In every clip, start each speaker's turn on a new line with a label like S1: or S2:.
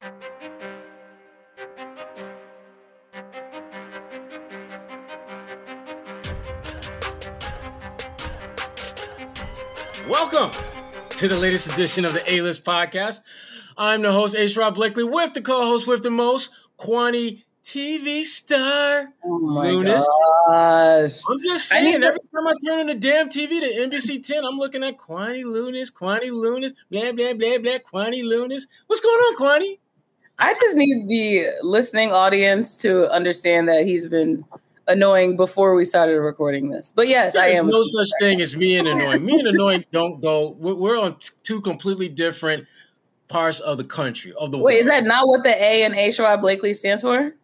S1: Welcome to the latest edition of the A-List Podcast. I'm the host, A. Sherrod Blakely, with the co-host with the most, Kwani TV star.
S2: Oh
S1: Lunis.
S2: gosh.
S1: I'm just saying, every time I turn on the damn TV to NBC 10, I'm looking at Kwani Lunis, Kwani Lunis, blah, blah, blah, blah, Kwani Lunis. What's going on, Kwani?
S2: I just need the listening audience to understand that he's been annoying before we started recording this. But yes, I am.
S1: no such thing as me and annoying. Me and annoying don't go. We're, we're on two completely different parts of the country of the
S2: Wait, is that not what the A and A. Sherrod Blakely stands for?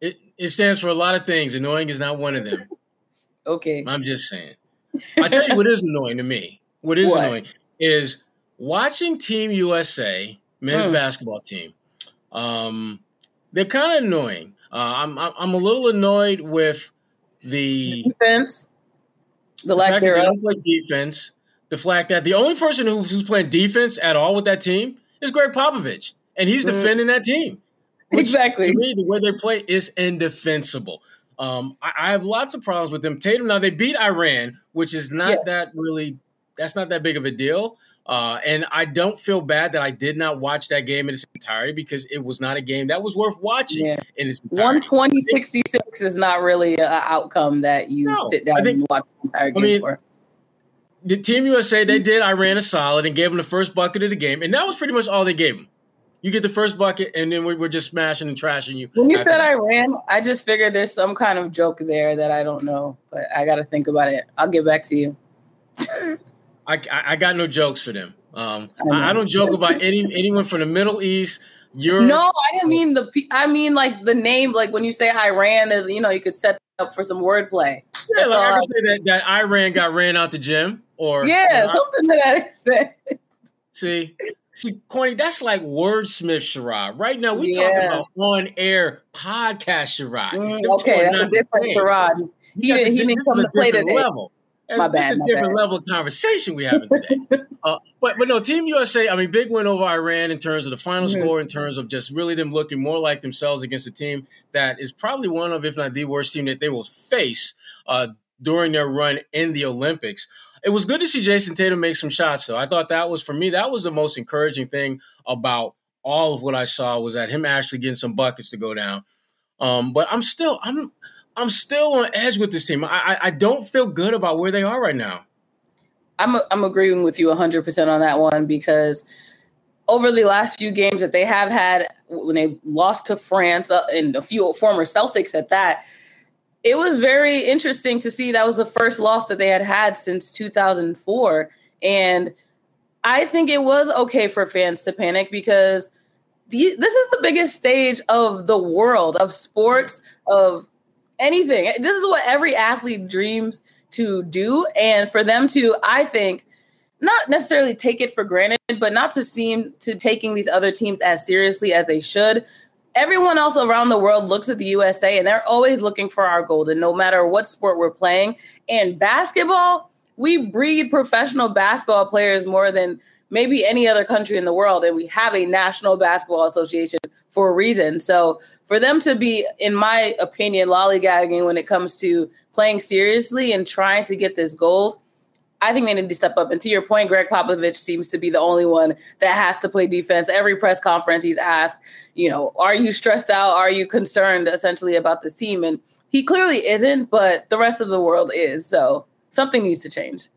S1: It, it stands for a lot of things. Annoying is not one of them.
S2: Okay.
S1: I'm just saying. I tell you what is annoying to me. What is
S2: What?
S1: annoying is watching Team USA men's
S2: Hmm.
S1: basketball team. Um, they're kind of annoying. Uh, I'm I'm a little annoyed with the
S2: Defense. The
S1: the
S2: lack
S1: fact that they don't play defense. The fact that the only person who's, who's playing defense at all with that team is Gregg Popovich, and he's
S2: Mhm.
S1: defending that team.
S2: Exactly.
S1: To me, the way they play is indefensible. Um, I, I have lots of problems with them. Tatum now they beat Iran, which is not
S2: Yeah.
S1: that really. That's not that big of a deal. Uh, and I don't feel bad that I did not watch that game in its entirety because it was not a game that was worth watching
S2: Yeah.
S1: in its entirety.
S2: 120 66 is not really an outcome that you
S1: No,
S2: sit down
S1: think-
S2: and watch the entire game
S1: mean,
S2: for.
S1: the Team USA, they did Iran a solid and gave them the first bucket of the game, and that was pretty much all they gave them. You get the first bucket, and then we we're just smashing and trashing you.
S2: When you said
S1: that.
S2: Iran, I just figured there's some kind of joke there that I don't know, but I got to think about it. I'll get back to you.
S1: I, I, I got no jokes for them. Um,
S2: I.
S1: I, I don't joke about any anyone from the Middle East, Europe.
S2: No, I didn't mean the. I mean like the name. Like when you say Iran, there's you know you could set up for some wordplay.
S1: yeah,
S2: That's
S1: like I
S2: all.
S1: can say that, that Iran got ran out the gym, or
S2: Yeah,
S1: you know, I-
S2: something to that extent.
S1: see, see, Corny, that's like wordsmith Sherrod. Right now, we
S2: Yeah.
S1: talking about on air podcast Sherrod.
S2: Mm, okay, that's a different
S1: same.
S2: Sherrod. He
S1: You got
S2: didn't- he
S1: to-
S2: didn't come to play
S1: different
S2: today.
S1: Level.
S2: My bad,
S1: is a different
S2: bad.
S1: level of conversation we having today. uh, but but no, Team USA. I mean, big win over Iran in terms of the final
S2: Mhm.
S1: score, in terms of just really them looking more like themselves against a team that is probably one of, if not the worst team that they will face uh, during their run in the Olympics. It was good to see Jayson Tatum make some shots, though. I thought that was for me that was the most encouraging thing about all of what I saw was that him actually getting some buckets to go down. Um, but I'm still I'm I'm still on edge with this team. I, I don't feel good about where they are right now.
S2: I'm I'm agreeing with you 100% on that one because over the last few games that they have had when they lost to France uh, and a few former Celtics at that it was very interesting to see that was the first loss that they had had since 2004 and I think it was okay for fans to panic because this is the biggest stage of the world of sports of anything. This is what every athlete dreams to do. And for them to, I think, not necessarily take it for granted, but not to seem to taking these other teams as seriously as they should. Everyone else around the world looks at the USA and they're always looking for our gold, and no matter what sport we're playing. And basketball, we breed professional basketball players more than maybe any other country in the world. And we have a National Basketball Association for a reason. So for them to be, in my opinion, lollygagging when it comes to playing seriously and trying to get this gold, I think they need to step up. And to your point, Gregg Popovich seems to be the only one that has to play defense. Every press conference, he's asked, you know, are you stressed out? Are you concerned essentially about this team? And he clearly isn't, but the rest of the world is. So something needs to change.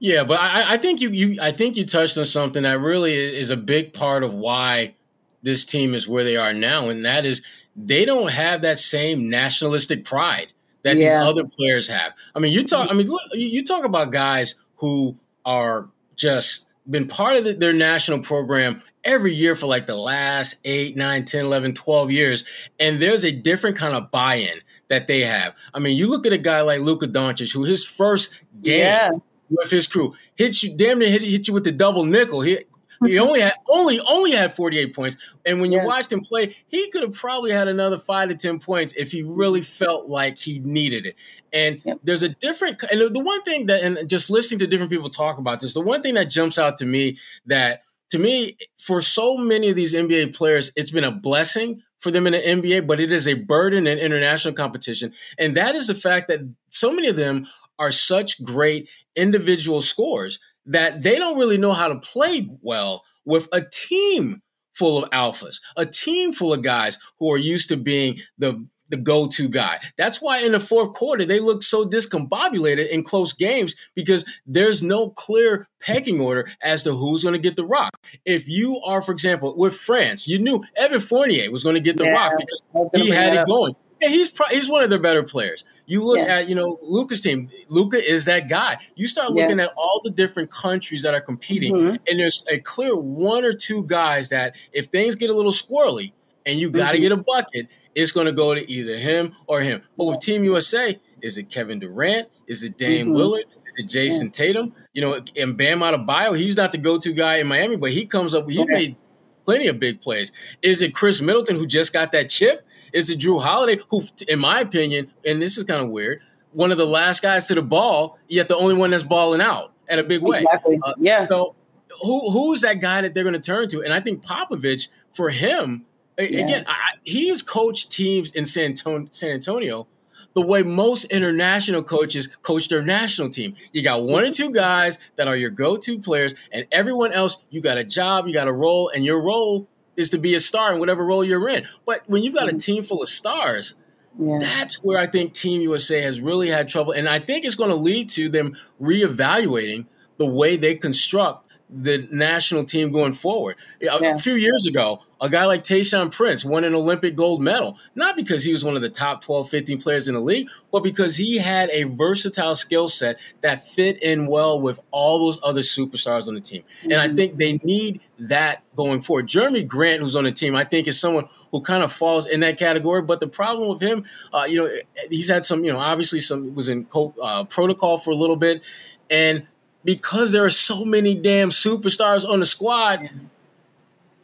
S1: Yeah, but I, I think you, you I think you touched on something that really is a big part of why this team is where they are now, and that is they don't have that same nationalistic pride that
S2: Yeah.
S1: these other players have. I mean, you talk. I mean, look, you talk about guys who are just been part of the, their national program every year for like the last 8, 9, 10, 11, 12 years. And there's a different kind of buy in that they have. I mean, you look at a guy like Luka Doncic, who his first game yeah. with his crew hits you damn near hit, hit you with the double nickel. He, he only had only only had 48 points. And when you yeah. watched him play, he could have probably had another five to 10 points if he really felt like he needed it. And yep. there's a different and the one thing that and just listening to different people talk about this, the one thing that jumps out to me that to me, for so many of these NBA players, it's been a blessing for them in the NBA, but it is a burden in international competition. And that is the fact that so many of them are such great individual scorers that they don't really know how to play well with a team full of alphas, a team full of guys who are used to being the the go-to guy. That's why in the fourth quarter they look so discombobulated in close games because there's no clear pecking order as to who's going to get the rock. If you are, for example, with France, you knew Evan Fournier was going to get the yeah, rock because he had it going. And he's pro- he's one of their better players. You look yeah. at you know Luka's team. Luka is that guy. You start looking yeah. at all the different countries that are competing, mm-hmm. and there's a clear one or two guys that if things get a little squirrely and you got to mm-hmm. get a bucket, it's going to go to either him or him. But with Team USA, is it Kevin Durant? Is it Dame mm-hmm. Lillard? Is it Jayson yeah. Tatum? You know, and Bam Adebayo, he's not the go-to guy in Miami, but he comes up. He okay. made plenty of big plays. Is it Khris Middleton who just got that chip? Is it Jrue Holiday who, in my opinion, and this is kind of weird, one of the last guys to the ball, yet the only one that's balling out in a big way.
S2: Exactly. Uh, yeah.
S1: So who who's that guy that they're going to turn to? And I think Popovich, for him, yeah. Again, I, he has coached teams in San Antonio, San Antonio the way most international coaches coach their national team. You got one or two guys that are your go-to players, and everyone else, you got a job, you got a role, and your role is to be a star in whatever role you're in. But when you've got a mm-hmm. team full of stars, yeah. that's where I think Team USA has really had trouble. And I think it's going to lead to them reevaluating the way they construct the national team going forward. Yeah. A few years ago, a guy like Tayshaun Prince won an Olympic gold medal, not because he was one of the top 12, 15 players in the league, but because he had a versatile skill set that fit in well with all those other superstars on the team. Mm-hmm. And I mm-hmm. think they need that going forward. Jerami Grant, who's on the team, I think is someone who kind of falls in that category. But the problem with him, uh, you know, he's had some, you know, obviously some was in co- uh, protocol for a little bit. And because there are so many damn superstars on the squad, mm-hmm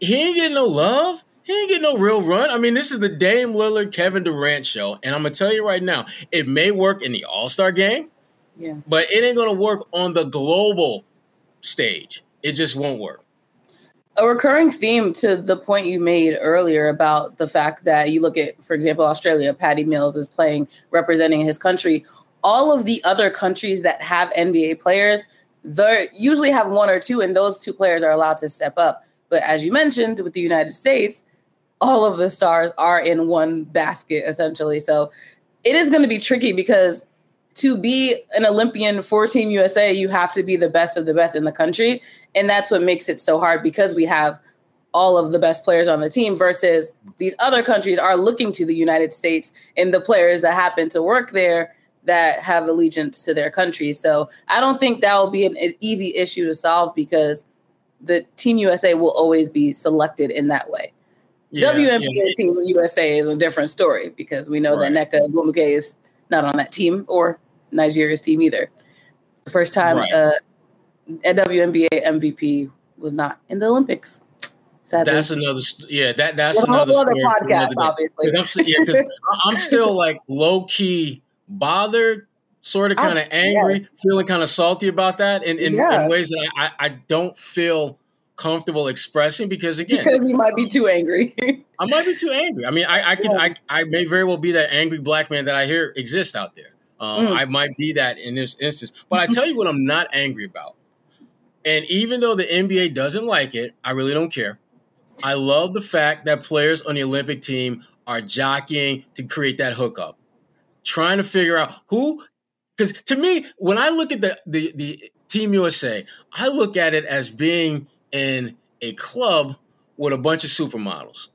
S1: he ain't getting no love. He ain't getting no real run. I mean, this is the Dame Lillard Kevin Durant show, and I'm gonna tell you right now, it may work in the All Star game,
S2: yeah,
S1: but it ain't gonna work on the global stage. It just won't work.
S2: A recurring theme to the point you made earlier about the fact that you look at, for example, Australia, Patty Mills is playing representing his country. All of the other countries that have NBA players, they usually have one or two, and those two players are allowed to step up. But as you mentioned, with the United States, all of the stars are in one basket essentially. So it is going to be tricky because to be an Olympian for Team USA, you have to be the best of the best in the country. And that's what makes it so hard because we have all of the best players on the team versus these other countries are looking to the United States and the players that happen to work there that have allegiance to their country. So I don't think that will be an, easy issue to solve because the Team USA will always be selected in that way. Yeah, WNBA yeah. Team USA is a different story because we know right. that Nneka Ogwumike is not on that team or Nigeria's team either. The first time right. uh, a WNBA MVP was not in the Olympics.
S1: Sadly. That's another, yeah. That that's another, another
S2: podcast, obviously.
S1: Cause I'm, yeah, because I'm still like low key bothered sort of kind of angry, yeah. feeling kind of salty about that in, in, yeah. in ways that I, I don't feel comfortable expressing because again
S2: because you might be too angry
S1: i might be too angry i mean i, I could yeah. I, I may very well be that angry black man that i hear exists out there um, mm. i might be that in this instance but i tell you what i'm not angry about and even though the nba doesn't like it i really don't care i love the fact that players on the olympic team are jockeying to create that hookup trying to figure out who because to me, when I look at the, the the Team USA, I look at it as being in a club with a bunch of supermodels.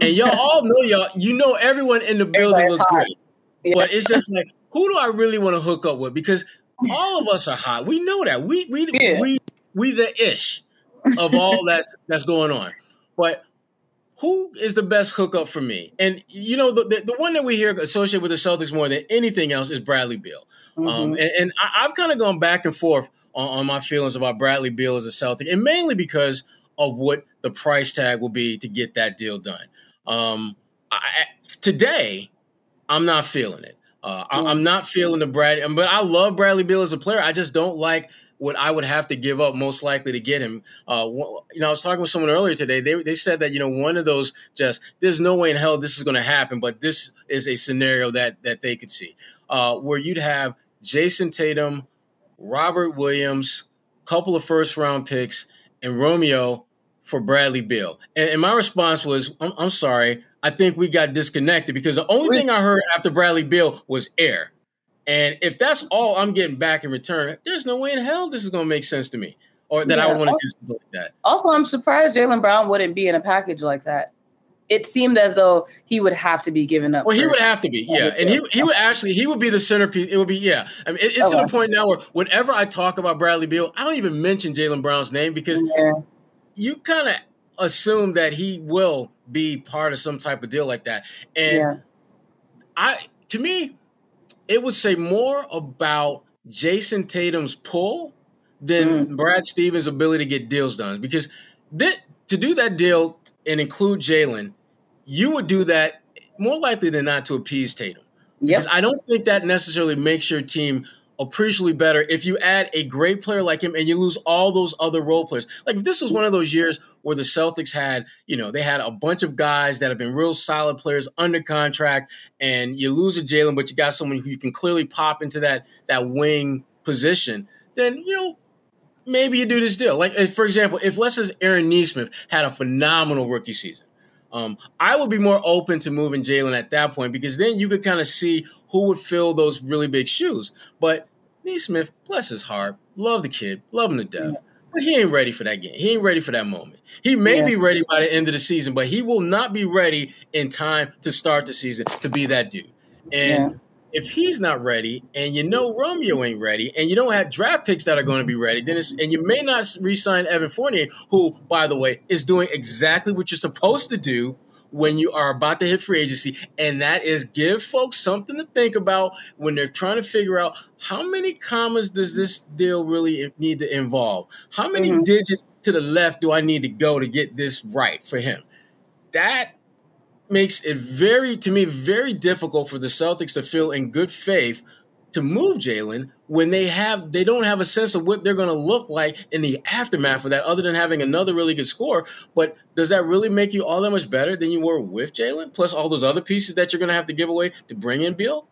S1: And y'all all know y'all, you know everyone in the building look great. Yeah. But it's just like, who do I really want to hook up with? Because all of us are hot. We know that. We we yeah. we we the ish of all that's that's going on. But who is the best hookup for me? And you know, the, the, the one that we hear associated with the Celtics more than anything else is Bradley Beal. Um, mm-hmm. Um, and, and I, have kind of gone back and forth on, on, my feelings about Bradley Beal as a Celtic, and mainly because of what the price tag will be to get that deal done. Um, I, today, I'm not feeling it. Uh, I, am not feeling the Brad, but I love Bradley Beal as a player. I just don't like what I would have to give up most likely to get him. Uh, you know, I was talking with someone earlier today. They they said that you know one of those just there's no way in hell this is going to happen, but this is a scenario that that they could see uh, where you'd have Jayson Tatum, Robert Williams, couple of first round picks, and Romeo for Bradley Beal. And, and my response was, I'm, I'm, sorry, I think we got disconnected because the only thing I heard after Bradley Beal was air. And if that's all I'm getting back in return, there's no way in hell this is going to make sense to me or that yeah. I would want to do something like that.
S2: Also, I'm surprised Jaylen Brown wouldn't be in a package like that. It seemed as though he would have to be given up.
S1: Well, he would have to be, yeah, and he he would actually he would be the centerpiece. It would be, yeah. I mean, it, it's okay. to the point now where whenever I talk about Bradley Beal, I don't even mention Jaylen Brown's name because yeah. you kind of assume that he will be part of some type of deal like that, and yeah. I to me it would say more about Jayson Tatum's pull than mm. Brad Stevens' ability to get deals done. Because th- to do that deal and include Jaylen, you would do that more likely than not to appease Tatum. Yes, I don't think that necessarily makes your team appreciably better if you add a great player like him and you lose all those other role players. Like if this was one of those years where the Celtics had, you know, they had a bunch of guys that have been real solid players under contract, and you lose a Jaylen, but you got someone who you can clearly pop into that that wing position, then you know. Maybe you do this deal. Like, for example, if let's say Aaron Nesmith had a phenomenal rookie season, um, I would be more open to moving Jaylen at that point because then you could kind of see who would fill those really big shoes. But Nesmith, bless his heart, love the kid, love him to death. Yeah. But he ain't ready for that game. He ain't ready for that moment. He may yeah. be ready by the end of the season, but he will not be ready in time to start the season to be that dude. And yeah. if he's not ready, and you know Romeo ain't ready, and you don't have draft picks that are going to be ready, then it's, and you may not re-sign Evan Fournier, who, by the way, is doing exactly what you're supposed to do when you are about to hit free agency, and that is give folks something to think about when they're trying to figure out how many commas does this deal really need to involve? How many mm-hmm. digits to the left do I need to go to get this right for him? That makes it very, to me, very difficult for the Celtics to feel in good faith to move Jaylen when they have they don't have a sense of what they're going to look like in the aftermath of that, other than having another really good score. But does that really make you all that much better than you were with Jaylen? Plus all those other pieces that you're going to have to give away to bring in Beal.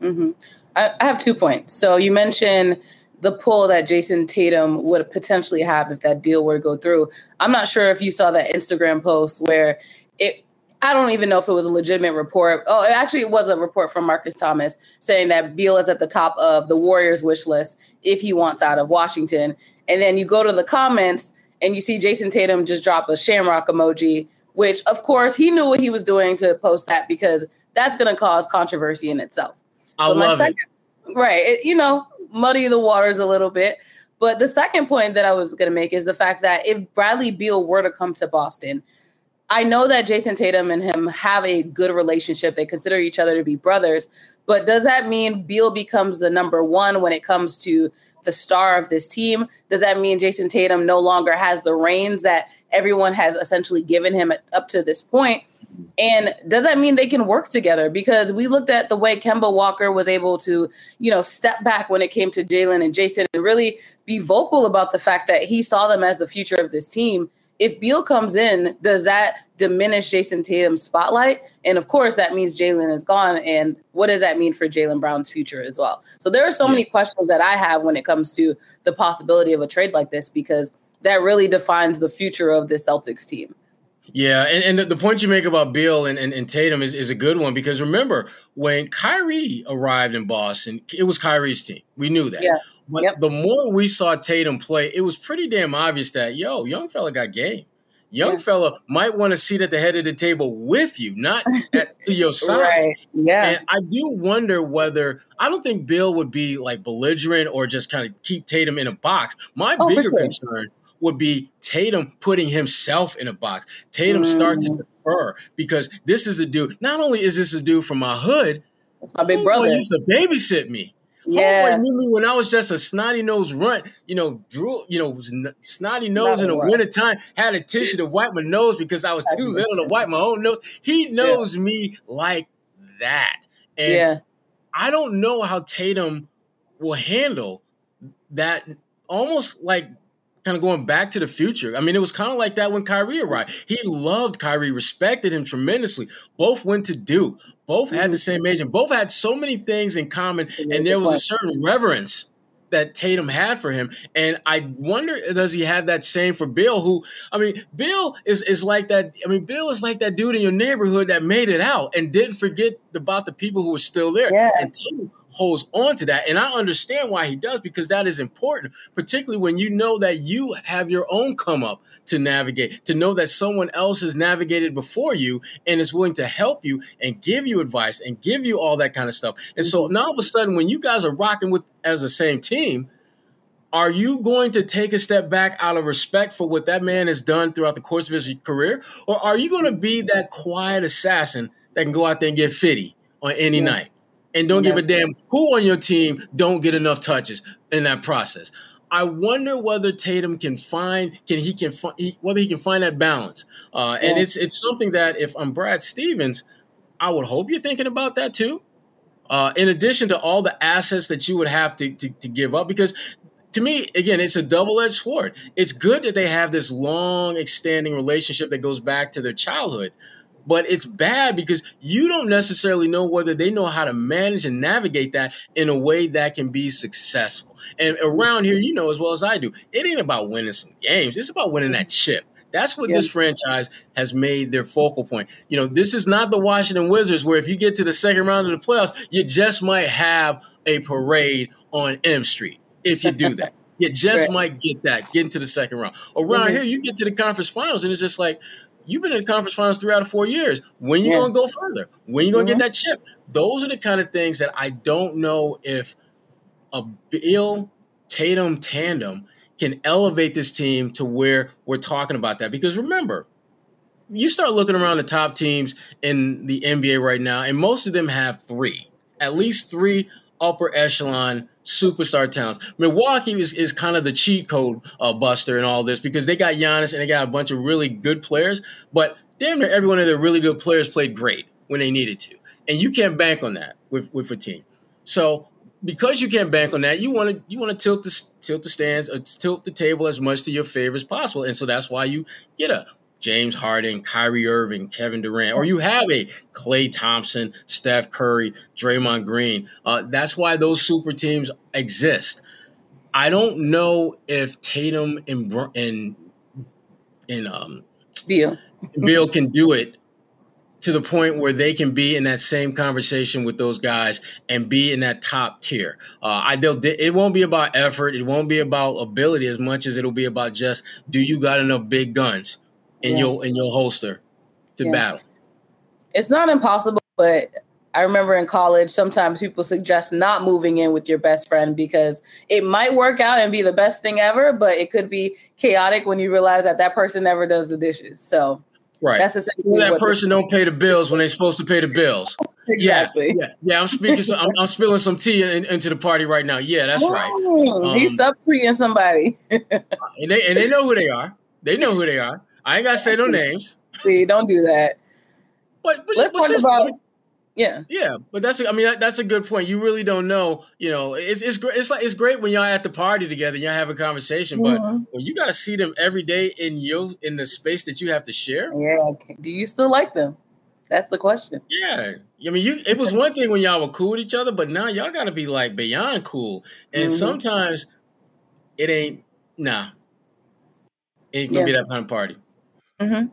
S2: Mm-hmm. I, I have two points. So you mentioned the pull that Jayson Tatum would potentially have if that deal were to go through. I'm not sure if you saw that Instagram post where it I don't even know if it was a legitimate report. Oh, actually, it was a report from Marcus Thomas saying that Beal is at the top of the Warriors' wish list if he wants out of Washington. And then you go to the comments and you see Jayson Tatum just drop a shamrock emoji, which, of course, he knew what he was doing to post that because that's going to cause controversy in itself.
S1: I so love second,
S2: it. Right. It, you know, muddy the waters a little bit. But the second point that I was going to make is the fact that if Bradley Beal were to come to Boston, I know that Jayson Tatum and him have a good relationship. They consider each other to be brothers. But does that mean Beal becomes the number one when it comes to the star of this team? Does that mean Jayson Tatum no longer has the reins that everyone has essentially given him up to this point? And does that mean they can work together? Because we looked at the way Kemba Walker was able to, you know, step back when it came to Jaylen and Jayson and really be vocal about the fact that he saw them as the future of this team if Beal comes in, does that diminish Jayson Tatum's spotlight? And of course, that means Jaylen is gone. And what does that mean for Jaylen Brown's future as well? So there are so yeah. many questions that I have when it comes to the possibility of a trade like this because that really defines the future of the Celtics team.
S1: Yeah, and, and the point you make about Beal and, and, and, Tatum is, is a good one because remember when Kyrie arrived in Boston, it was Kyrie's team. We knew that. Yeah. But yep. the more we saw Tatum play, it was pretty damn obvious that yo, young fella got game. Young yeah. fella might want to seat at the head of the table with you, not at, to your side. Right.
S2: Yeah.
S1: And I do wonder whether I don't think Beal would be like belligerent or just kind of keep Tatum in a box. My oh, bigger sure. concern would be Tatum putting himself in a box. Tatum mm. start to defer because this is a dude. Not only is this a dude from my hood,
S2: that's my big brother.
S1: used to babysit me. Yeah. Homeboy knew me when I was just a snotty nose runt, you know, drew, you know, snotty nose Not in the wintertime, had a tissue to wipe my nose because I was too little to wipe my own nose. He knows yeah. me like that. And yeah. I don't know how Tatum will handle that almost like kind of going back to the future. I mean, it was kind of like that when Kyrie arrived. He loved Kyrie, respected him tremendously. Both went to Duke. Both mm-hmm. had the same age and both had so many things in common. And there was a certain reverence that Tatum had for him. And I wonder, does he have that same for Beal? Who, I mean, Beal is is like that. I mean, Beal is like that dude in your neighborhood that made it out and didn't forget about the people who were still there. Yeah. And Tatum holds on to that. And I understand why he does because that is important, particularly when you know that you have your own come up to navigate, to know that someone else has navigated before you and is willing to help you and give you advice and give you all that kind of stuff. And so mm-hmm. now all of a sudden, when you guys are rocking with as the same team, are you going to take a step back out of respect for what that man has done throughout the course of his career? Or are you going to be that quiet assassin that can go out there and get 50 on any yeah. night? And don't give a damn who on your team don't get enough touches in that process. I wonder whether Tatum can find can he can find whether he can find that balance. Uh, and it's it's something that if I'm Brad Stevens, I would hope you're thinking about that too. Uh, in addition to all the assets that you would have to, to, to give up, because to me, again, it's a double edged sword. It's good that they have this long, extending relationship that goes back to their childhood but it's bad because you don't necessarily know whether they know how to manage and navigate that in a way that can be successful. And around here, you know as well as I do, it ain't about winning some games. It's about winning that chip. That's what this franchise has made their focal point. You know, this is not the Washington Wizards where if you get to the second round of the playoffs, you just might have a parade on M Street if you do that. You just right. might get that, get into the second round. Around mm-hmm. here, you get to the conference finals, and it's just like, You've been in the conference finals three out of four years. When you yeah. gonna go further? When you gonna mm-hmm. get that chip? Those are the kind of things that I don't know if a Beal Tatum tandem can elevate this team to where we're talking about that. Because remember, you start looking around the top teams in the NBA right now, and most of them have three, at least three upper echelon superstar talents. Milwaukee is, is kind of the cheat code uh, buster in all this because they got Giannis and they got a bunch of really good players, but damn near every one of their really good players played great when they needed to. And you can't bank on that with, with a team. So because you can't bank on that, you want to you want to tilt the tilt the stands, or tilt the table as much to your favor as possible, and so that's why you get a James Harden, Kyrie Irving, Kevin Durant, or you have a Klay Thompson, Steph Curry, Draymond Green. Uh, that's why those super teams exist. I don't know if Tatum and and, and um,
S2: Beal
S1: Beal can do it to the point where they can be in that same conversation with those guys and be in that top tier. Uh, I it won't be about effort, it won't be about ability as much as it'll be about just do you got enough big guns in yeah. your in your holster to yeah. battle.
S2: It's not impossible, but I remember in college, sometimes people suggest not moving in with your best friend because it might work out and be the best thing ever, but it could be chaotic when you realize that that person never does the dishes. So,
S1: right, that's essentially that person don't pay the bills when they're supposed to pay the bills.
S2: exactly.
S1: Yeah, yeah, yeah. I'm speaking. Some, I'm, I'm, spilling some tea in, into the party right now. Yeah, that's right.
S2: Um, he's subtweeting somebody,
S1: and they and they know who they are. They know who they are. I ain't gotta say no names.
S2: See, don't do that.
S1: But, but
S2: let's
S1: but
S2: talk about. Yeah,
S1: yeah, but that's I mean that's a good point. You really don't know, you know. It's it's great. It's like it's great when y'all at the party together, y'all have a conversation. Mm-hmm. But when you got to see them every day in your in the space that you have to share,
S2: yeah. Do you still like them? That's the question.
S1: Yeah, I mean, you. It was one thing when y'all were cool with each other, but now y'all got to be like beyond cool. And mm-hmm. sometimes it ain't. Nah, it ain't gonna yeah. be that kind of party.
S2: Mm-hmm.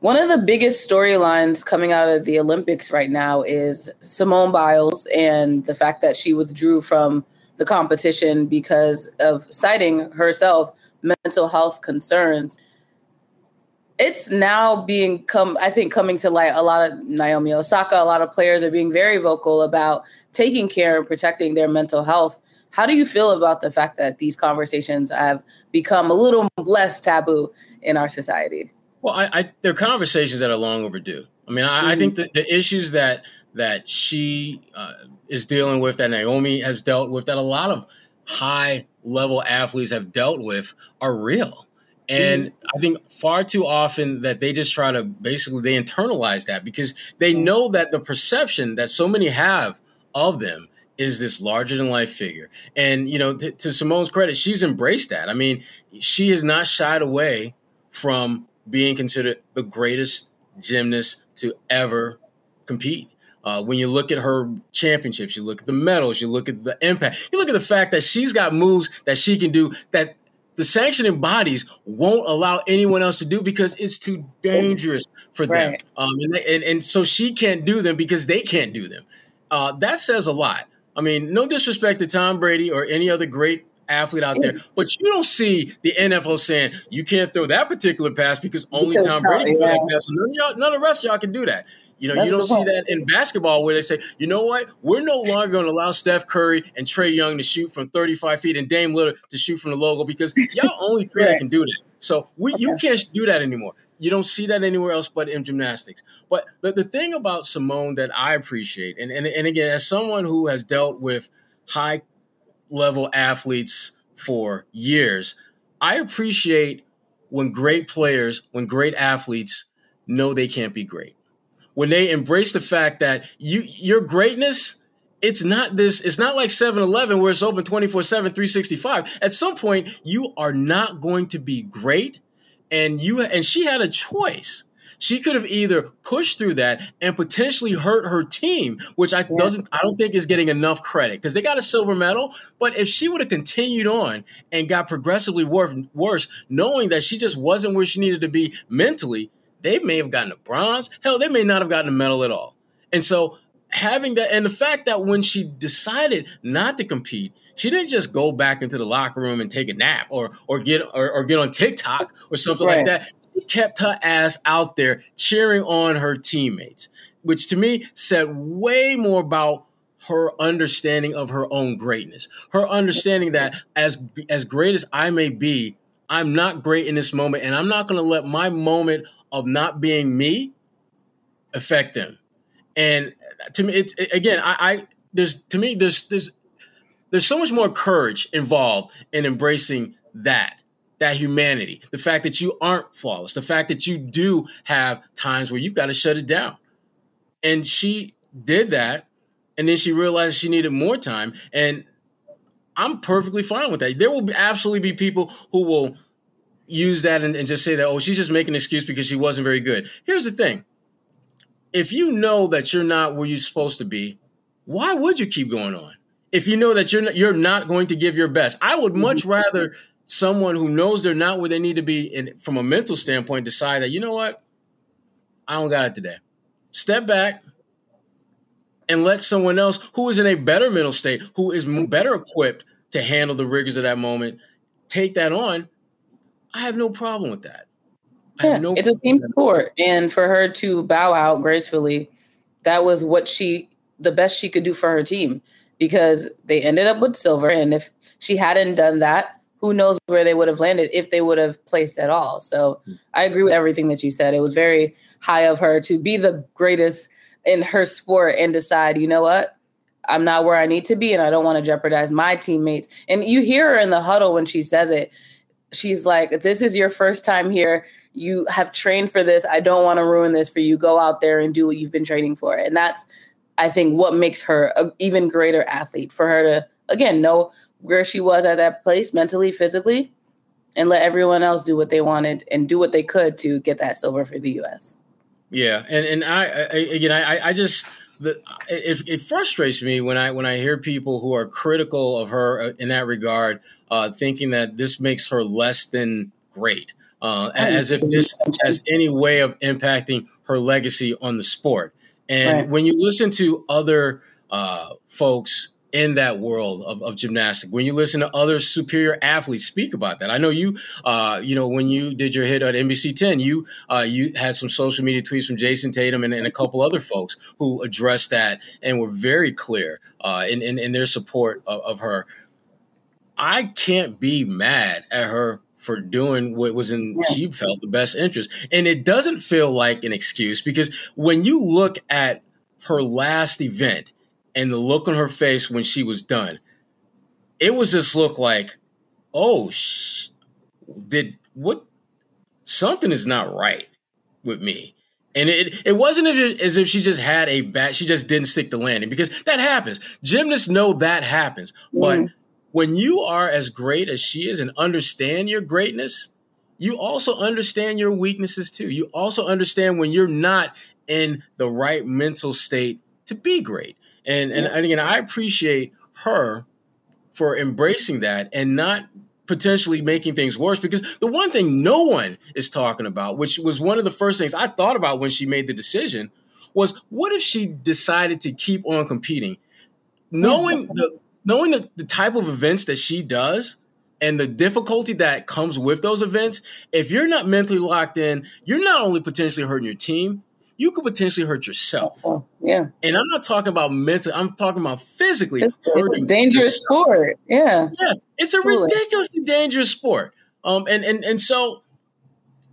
S2: One of the biggest storylines coming out of the Olympics right now is Simone Biles and the fact that she withdrew from the competition because of citing herself mental health concerns. It's now being come I think coming to light a lot of Naomi Osaka, a lot of players are being very vocal about taking care and protecting their mental health How do you feel about the fact that these conversations have become a little less taboo in our society?
S1: Well, I, I they're conversations that are long overdue. I mean, I, mm-hmm. I think that the issues that that she uh, is dealing with, that Naomi has dealt with, that a lot of high level athletes have dealt with, are real. And mm-hmm. I think far too often that they just try to basically they internalize that because they mm-hmm. know that the perception that so many have of them is this larger than life figure. And you know, t- to Simone's credit, she's embraced that. I mean, she has not shied away from being considered the greatest gymnast to ever compete. Uh, when you look at her championships, you look at the medals, you look at the impact, you look at the fact that she's got moves that she can do that the sanctioning bodies won't allow anyone else to do because it's too dangerous for them. Right. Um, and, they, and, and, so she can't do them because they can't do them. Uh, that says a lot. I mean, no disrespect to Tom Brady or any other great athlete out there, but you don't see the NFL saying you can't throw that particular pass because only because Tom Brady can yeah. that pass. None of, none of the rest of y'all can do that. You know, That's you don't see that in basketball where they say, you know what, we're no longer going to allow Steph Curry and Trae Young to shoot from 35 feet and Dame Lillard to shoot from the logo because y'all only three right. that can do that. So we okay. you can't do that anymore. You don't see that anywhere else but in gymnastics. But the, thing about Simone that I appreciate, and, and, and again, as someone who has dealt with high level athletes for years, I appreciate when great players, when great athletes know they can't be great when they embrace the fact that you your greatness it's not this it's not like 7-eleven where it's open 24-7 365 at some point you are not going to be great and you and she had a choice she could have either pushed through that and potentially hurt her team which i doesn't i don't think is getting enough credit because they got a silver medal but if she would have continued on and got progressively worse knowing that she just wasn't where she needed to be mentally they may have gotten a bronze. Hell, they may not have gotten a medal at all. And so having that and the fact that when she decided not to compete, she didn't just go back into the locker room and take a nap or or get or, or get on TikTok or something right. like that. She kept her ass out there cheering on her teammates, which to me said way more about her understanding of her own greatness. Her understanding that as as great as I may be, I'm not great in this moment and I'm not going to let my moment of not being me affect them. And to me, it's again, I, I there's to me there's there's there's so much more courage involved in embracing that that humanity. The fact that you aren't flawless. The fact that you do have times where you've got to shut it down. And she did that and then she realized she needed more time and i'm perfectly fine with that. There will absolutely be people who will use that and, and just say that, oh, she's just making an excuse because she wasn't very good. Here's the thing. If you know that you're not where you're supposed to be, why would you keep going on? If you know that you're not, you're not going to give your best, I would much mm-hmm. rather someone who knows they're not where they need to be, and from a mental standpoint, decide that you know what, I don't got it today. Step back and let someone else who is in a better mental state, who is better equipped to handle the rigors of that moment, take that on I have no problem with that.
S2: Yeah, no it's a team sport, and for her to bow out gracefully, that was what she the best she could do for her team because they ended up with silver, and if she hadn't done that, who knows where they would have landed if they would have placed at all. So I agree with everything that you said. It was very high of her to be the greatest in her sport and decide, you know what, I'm not where I need to be, and I don't want to jeopardize my teammates. And you hear her in the huddle when she says it she's like, This is your first time here. You have trained for this. I don't want to ruin this for you. Go out there and do what you've been training for. And that's, I think, what makes her an even greater athlete for her to, again, know where she was at that place mentally, physically, and let everyone else do what they wanted and do what they could to get that silver for the U.S.
S1: Yeah. And, and I, I again, I, I just, the, it, it frustrates me when I when I hear people who are critical of her uh, in that regard uh, thinking that this makes her less than great, uh, as if this has any way of impacting her legacy on the sport. And right. when you listen to other uh, folks in that world of, of gymnastics, when you listen to other superior athletes speak about that, I know you, uh, you know, when you did your hit at NBC 10, you uh, you had some social media tweets from Jayson Tatum and, and, a couple other folks who addressed that and were very clear uh, in, in, in their support of, of her I can't be mad at her for doing what was in yeah. she felt the best interest. And it doesn't feel like an excuse because when you look at her last event and the look on her face when she was done, it was this look like, oh, sh- did what? Something is not right with me. And it, it wasn't as if she just had a bad, she just didn't stick the landing because that happens. Gymnasts know that happens. Mm. But when you are as great as she is and understand your greatness, you also understand your weaknesses too. You also understand when you're not in the right mental state to be great. And and, and again, I appreciate her for embracing that and not potentially making things worse because the one thing no one is talking about, which was one of the first things I thought about when she made the decision, was what if she decided to keep on competing? Knowing the knowing the, the type of events that she does and the difficulty that comes with those events, if you're not mentally locked in, you're not only potentially hurting your team, you could potentially hurt yourself.
S2: Oh, yeah.
S1: And I'm not talking about mental, I'm talking about physically
S2: it's, hurting. It's a dangerous yourself. sport. Yeah.
S1: Yes. It's a ridiculously dangerous sport. Um, and, and, and so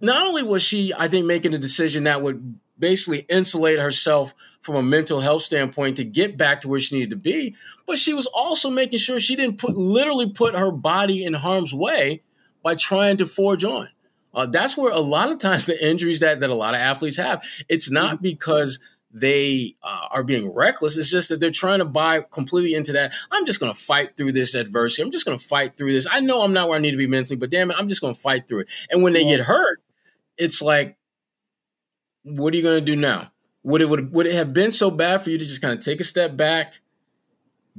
S1: not only was she, I think, making a decision that would basically insulate herself from a mental health standpoint to get back to where she needed to be, but she was also making sure she didn't put literally put her body in harm's way by trying to forge on. Uh, that's where a lot of times the injuries that that a lot of athletes have, it's not mm-hmm. because they uh, are being reckless. It's just that they're trying to buy completely into that. I'm just going to fight through this adversity. I'm just going to fight through this. I know I'm not where I need to be mentally, but damn it, I'm just going to fight through it. And when they yeah. get hurt, it's like, what are you going to do now? Would it would would it have been so bad for you to just kind of take a step back,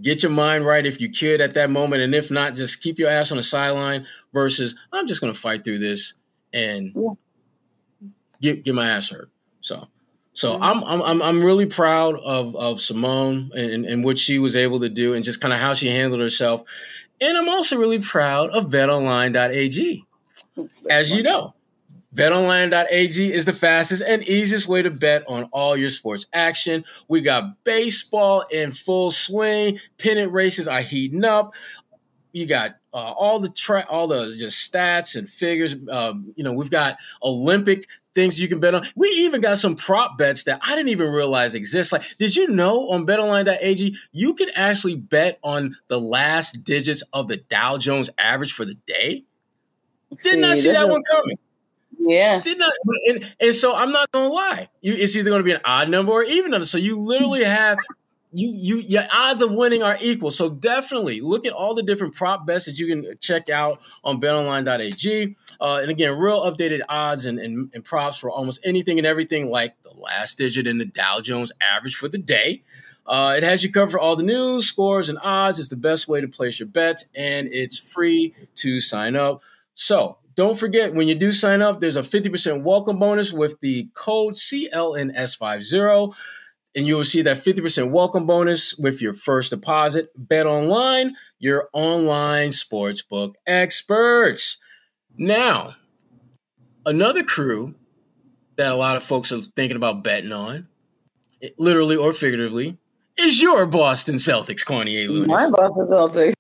S1: get your mind right if you could at that moment, and if not, just keep your ass on the sideline versus I'm just going to fight through this and yeah. get get my ass hurt. So. So mm-hmm. I'm I'm I'm really proud of of Simone and, and what she was able to do and just kind of how she handled herself. And I'm also really proud of betonline.ag. As you know, BetOnline.ag is the fastest and easiest way to bet on all your sports action. We got baseball in full swing. Pennant races are heating up. You got uh, all the tra- all the just stats and figures. Um, you know, we've got Olympic things you can bet on. We even got some prop bets that I didn't even realize exist. Like, did you know on BetOnline.ag you can actually bet on the last digits of the Dow Jones average for the day? Did not I see that one coming.
S2: Yeah.
S1: Did not, and, and so I'm not gonna lie. You, it's either gonna be an odd number or even number. So you literally have you you your odds of winning are equal. So definitely look at all the different prop bets that you can check out on betonline.ag. Uh, and again, real updated odds and, and, and props for almost anything and everything, like the last digit in the Dow Jones average for the day. Uh, it has you covered for all the news, scores, and odds. It's the best way to place your bets, and it's free to sign up. So don't forget, when you do sign up, there's a 50% welcome bonus with the code CLNS50. And you will see that 50% welcome bonus with your first deposit. Bet online, your online sportsbook experts. Now, another crew that a lot of folks are thinking about betting on, literally or figuratively, is your Boston Celtics, Kwani A.
S2: My Boston Celtics.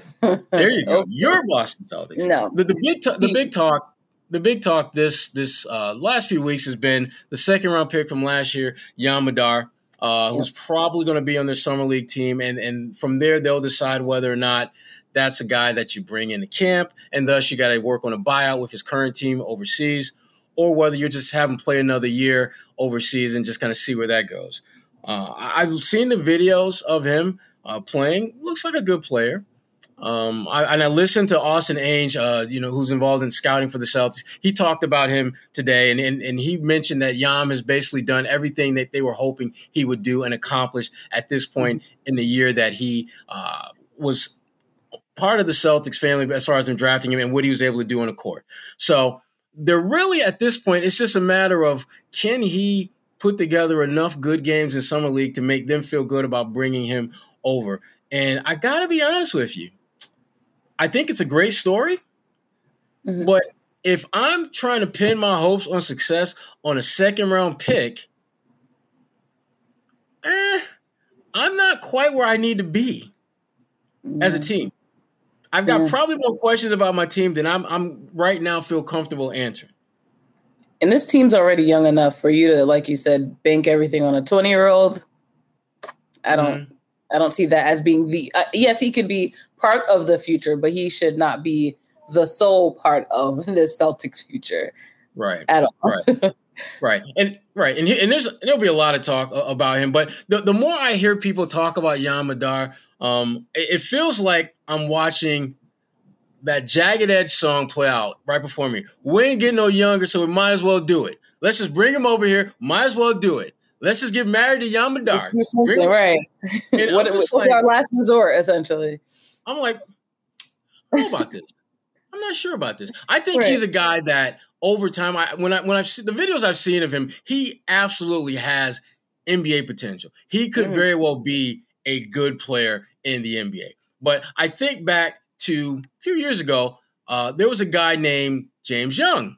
S1: There you go. Your Boston Celtics.
S2: No.
S1: The, the big t- the big talk the big talk this this uh, last few weeks has been the second round pick from last year, Yam Madar, uh, who's probably going to be on their summer league team, and and from there they'll decide whether or not that's a guy that you bring into camp, and thus you got to work on a buyout with his current team overseas, or whether you just have him play another year overseas and just kind of see where that goes. Uh, I've seen the videos of him uh, playing; looks like a good player. Um, I, and I listened to Austin Ainge, uh, you know, who's involved in scouting for the Celtics. He talked about him today, and, and, and he mentioned that Yam has basically done everything that they were hoping he would do and accomplish at this point in the year that he uh, was part of the Celtics family as far as them drafting him and what he was able to do on the court. So they're really at this point, it's just a matter of can he put together enough good games in summer league to make them feel good about bringing him over. And I got to be honest with you I think it's a great story, mm-hmm. but if I'm trying to pin my hopes on success on a second round pick, eh, I'm not quite where I need to be mm-hmm. as a team. I've got probably more questions about my team than I'm I'm right now feel comfortable answering.
S2: And this team's already young enough for you to, like you said, bank everything on a 20 year old. I don't mm-hmm. I don't see that as being the uh, yes, he could be part of the future, but he should not be the sole part of the Celtics future.
S1: Right.
S2: At all.
S1: Right. right. And right. And, and there's there'll be a lot of talk about him, but the, the more I hear people talk about Yam Madar, um, it, it feels like I'm watching that jagged edge song play out right before me. We ain't getting no younger, so we might as well do it. Let's just bring him over here. Might as well do it. Let's just get married to Yam Madar.
S2: Right. what, what's like, our last resort, essentially?
S1: I'm like, how about this? I'm not sure about this. I think right. he's a guy that over time, I when I when I've seen the videos I've seen of him, he absolutely has NBA potential. He could mm. very well be a good player in the NBA. But I think back to a few years ago, uh, there was a guy named James Young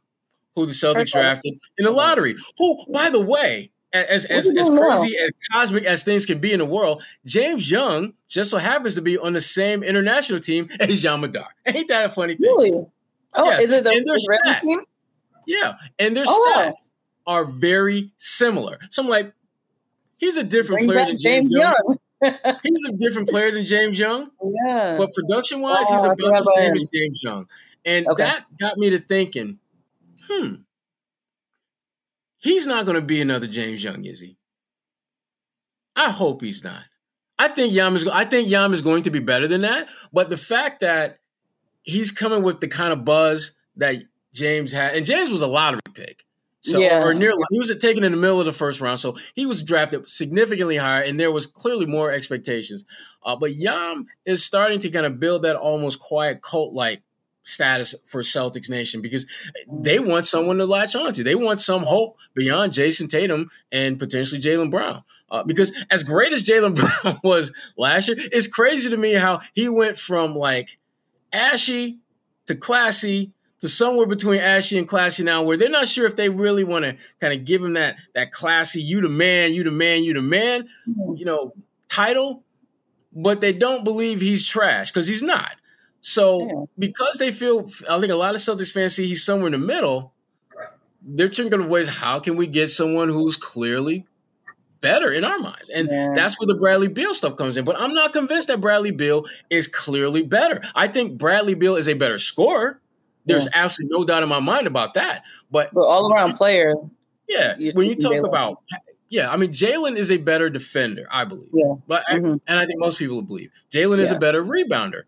S1: who the Celtics drafted in the lottery. Who, by the way, as as, as crazy and cosmic as things can be in the world, James Young just so happens to be on the same international team as Madar. Ain't that a funny thing?
S2: Really? Oh, yes. is it the,
S1: the stats, team? Yeah, and their oh, stats wow. are very similar. So I'm like, he's a different Bring player than James, James Young. Young. he's a different player than James Young.
S2: Yeah.
S1: But production wise, wow, he's about the same as James Young. And okay. that got me to thinking, hmm, he's not going to be another James Young, is he? I hope he's not. I think Yam is. I think Yam is going to be better than that. But the fact that he's coming with the kind of buzz that James had, and James was a lottery pick. So yeah. or near he was taken in the middle of the first round, so he was drafted significantly higher, and there was clearly more expectations. Uh, but Yam is starting to kind of build that almost quiet cult like status for Celtics Nation because they want someone to latch onto. They want some hope beyond Jayson Tatum and potentially Jaylen Brown. Uh, because as great as Jaylen Brown was last year, it's crazy to me how he went from like ashy to classy to somewhere between ashy and classy now, where they're not sure if they really want to kind of give him that that classy, you the man, you the man, you the man, mm-hmm. you know, title, but they don't believe he's trash because he's not. So yeah. because they feel, I think a lot of Celtics fans see he's somewhere in the middle. They're thinking of ways how can we get someone who's clearly better in our minds. And yeah. that's where the Bradley Beal stuff comes in. But I'm not convinced that Bradley Beal is clearly better. I think Bradley Beal is a better scorer. There's yeah. absolutely no doubt in my mind about that. But,
S2: but all around player.
S1: Yeah. When you talk Jaylen. about yeah, I mean Jaylen is a better defender, I believe.
S2: Yeah.
S1: But mm-hmm. and I think most people believe. Jaylen is a better rebounder.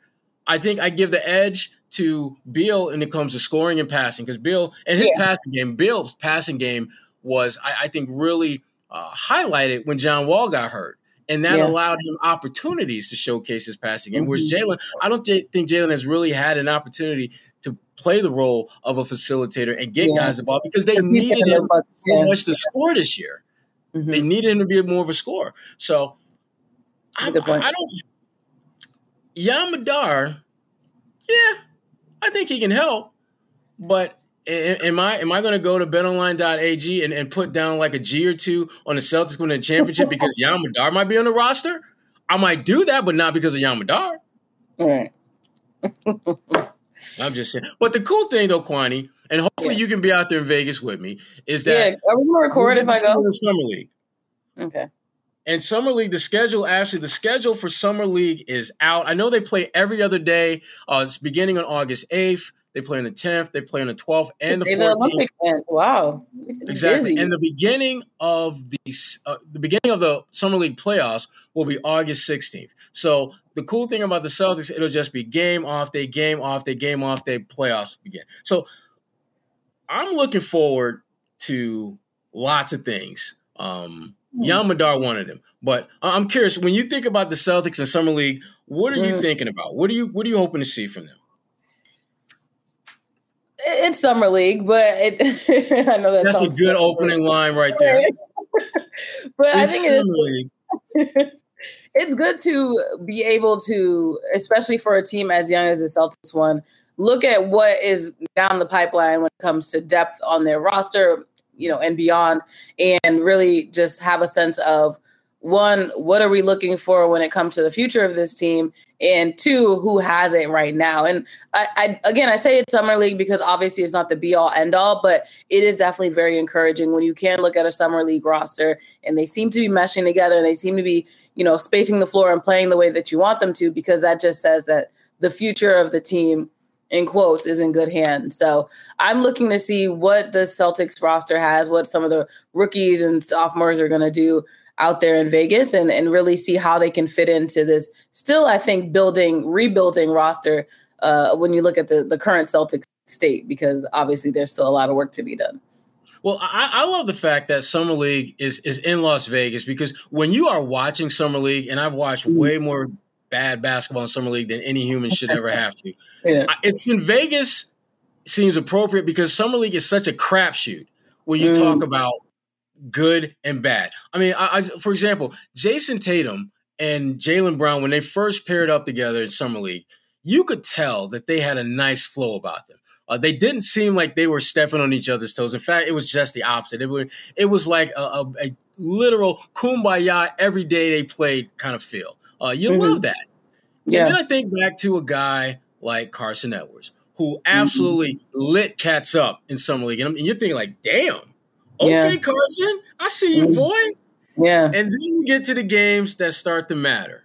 S1: I think I give the edge to Beal when it comes to scoring and passing, because Beal and his yeah. passing game, Beal's passing game was, I, I think, really uh, highlighted when John Wall got hurt and that yeah. allowed him opportunities to showcase his passing game. Mm-hmm. Whereas Jaylen, I don't th- think Jaylen has really had an opportunity to play the role of a facilitator and get yeah. guys the ball because they needed him so much to score this year. Mm-hmm. They needed him to be more of a scorer. So I, I, I don't. Yam Madar, yeah, I think he can help, but am I am I going to go to betonline.ag and, and put down like a G or two on the Celtics winning the championship because Yam Madar might be on the roster? I might do that, but not because of Yam Madar.
S2: All right.
S1: I'm just saying. But the cool thing though, Kwani, and hopefully yeah. you can be out there in Vegas with me, is that
S2: yeah, are we gonna record if I go?
S1: Summer League.
S2: Okay.
S1: And Summer League, the schedule actually, the schedule for Summer League is out. I know they play every other day. Uh, it's beginning on August 8th. They play on the 10th, they play on the 12th and the 14th.
S2: Wow.
S1: It's exactly. Busy. And the beginning of the uh, the beginning of the Summer League playoffs will be August 16th. So the cool thing about the Celtics, it'll just be game off day, game off day, game off day, playoffs begin. So I'm looking forward to lots of things. Um, mm. Yam Madar wanted him, but I'm curious when you think about the Celtics and Summer League, what are mm. you thinking about? What are you what are you hoping to see from them?
S2: It's summer league, but it, I know that
S1: that's a good opening line right there.
S2: but it's I think it's, it's good to be able to, especially for a team as young as the Celtics one, look at what is down the pipeline when it comes to depth on their roster, you know, and beyond, and really just have a sense of one, what are we looking for when it comes to the future of this team? And two, who has it right now? And I, I again, I say it's summer league because obviously it's not the be all end all, but it is definitely very encouraging when you can look at a summer league roster and they seem to be meshing together and they seem to be, you know, spacing the floor and playing the way that you want them to, because that just says that the future of the team in quotes is in good hands. So I'm looking to see what the Celtics roster has, what some of the rookies and sophomores are going to do out there in Vegas and, and really see how they can fit into this still, I think, building, rebuilding roster uh, when you look at the, the current Celtics state, because obviously there's still a lot of work to be done.
S1: Well, I, I, love the fact that Summer League is is in Las Vegas because when you are watching Summer League, and I've watched mm-hmm. way more bad basketball in Summer League than any human should ever have to. yeah. It's in Vegas seems appropriate because Summer League is such a crapshoot when you mm. talk about good and bad. I mean, I, I, for example, Jayson Tatum and Jaylen Brown, when they first paired up together in Summer League, you could tell that they had a nice flow about them. Uh, they didn't seem like they were stepping on each other's toes. In fact, it was just the opposite. It, was, it was like a, a, a literal kumbaya every day they played kind of feel. Uh, you mm-hmm. love that. Yeah. And then I think back to a guy like Carsen Edwards, who mm-hmm. absolutely mm-hmm. lit cats up in Summer League. And, you're thinking, like, damn, Okay, yeah. Carsen, I see you, boy.
S2: Yeah.
S1: And then you get to the games that start to matter.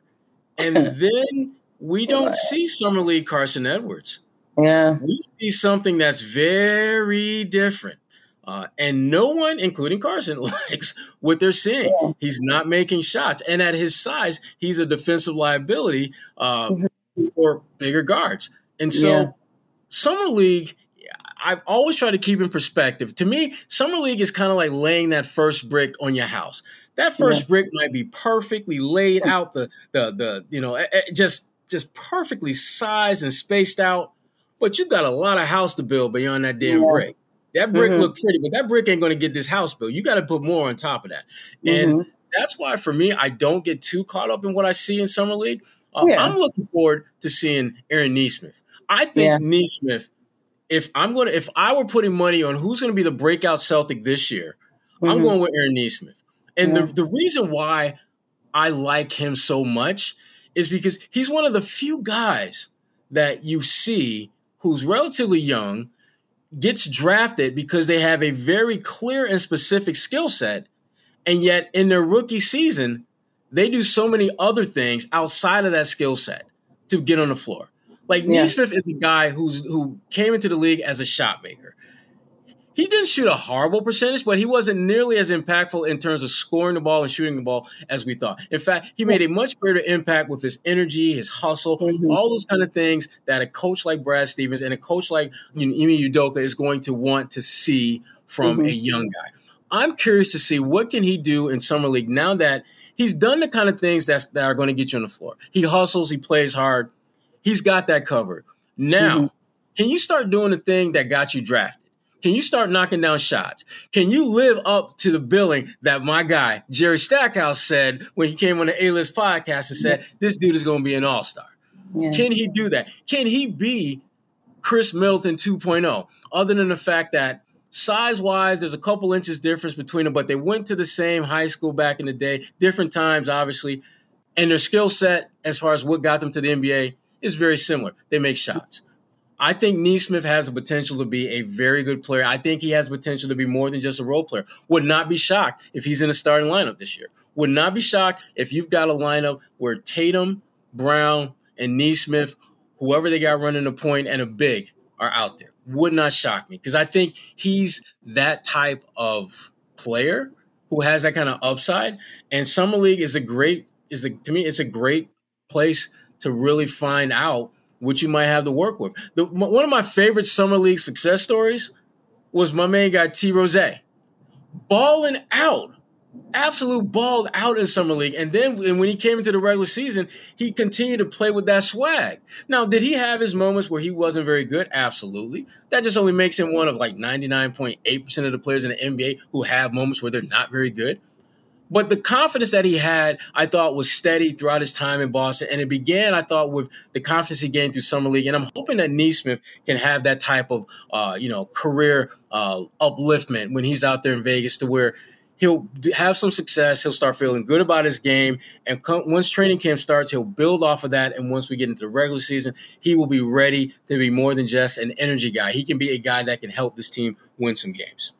S1: And then we don't see Summer League Carsen Edwards.
S2: Yeah.
S1: We see something that's very different. Uh, and no one, including Carsen, likes what they're seeing. Yeah. He's not making shots. And at his size, he's a defensive liability uh, mm-hmm. for bigger guards. And so, yeah. Summer League I've always tried to keep in perspective. To me, summer league is kind of like laying that first brick on your house. That first yeah. brick might be perfectly laid out, the the the you know eh, eh, just just perfectly sized and spaced out, but you've got a lot of house to build beyond that damn brick. That brick mm-hmm. look pretty, but that brick ain't going to get this house built. You got to put more on top of that, mm-hmm. and that's why for me, I don't get too caught up in what I see in summer league. Uh, yeah. I'm looking forward to seeing Aaron Nesmith. I think yeah. Nesmith if I'm going to, if I were putting money on who's going to be the breakout Celtic this year, mm-hmm. I'm going with Aaron Nesmith. And yeah. the, the reason why I like him so much is because he's one of the few guys that you see who's relatively young, gets drafted because they have a very clear and specific skill set. And yet in their rookie season, they do so many other things outside of that skill set to get on the floor. Like yeah. Nesmith is a guy who's who came into the league as a shot maker. He didn't shoot a horrible percentage, but he wasn't nearly as impactful in terms of scoring the ball and shooting the ball as we thought. In fact, he made a much greater impact with his energy, his hustle, mm-hmm. all those kind of things that a coach like Brad Stevens and a coach like you know, Ime Udoka is going to want to see from mm-hmm. a young guy. I'm curious to see what can he do in summer league now that he's done the kind of things that's, that are going to get you on the floor. He hustles, he plays hard, He's got that covered. Now, mm-hmm. can you start doing the thing that got you drafted? Can you start knocking down shots? Can you live up to the billing that my guy, Jerry Stackhouse, said when he came on the A List podcast and said, this dude is going to be an all star? Yeah. Can he do that? Can he be Khris Middleton 2.0? Other than the fact that size wise, there's a couple inches difference between them, but they went to the same high school back in the day, different times, obviously. And their skill set, as far as what got them to the NBA, is very similar. They make shots. I think Nesmith has the potential to be a very good player. I think he has potential to be more than just a role player. Would not be shocked if he's in a starting lineup this year. Would not be shocked if you've got a lineup where Tatum, Brown, and Nesmith, whoever they got running the point and a big, are out there. Would not shock me because I think he's that type of player who has that kind of upside. And summer league is a great is a to me it's a great place to really find out what you might have to work with. The, one of my favorite summer league success stories was my main guy T Rose, balling out, absolute balled out in summer league, and then and when he came into the regular season, he continued to play with that swag. Now, did he have his moments where he wasn't very good? Absolutely. That just only makes him one of like ninety nine point eight percent of the players in the NBA who have moments where they're not very good. But the confidence that he had, I thought, was steady throughout his time in Boston. And it began, I thought, with the confidence he gained through summer league. And I'm hoping that Nesmith can have that type of, uh, you know, career uh, upliftment when he's out there in Vegas, to where he'll have some success. He'll start feeling good about his game, and come, once training camp starts, he'll build off of that. And once we get into the regular season, he will be ready to be more than just an energy guy. He can be a guy that can help this team win some games.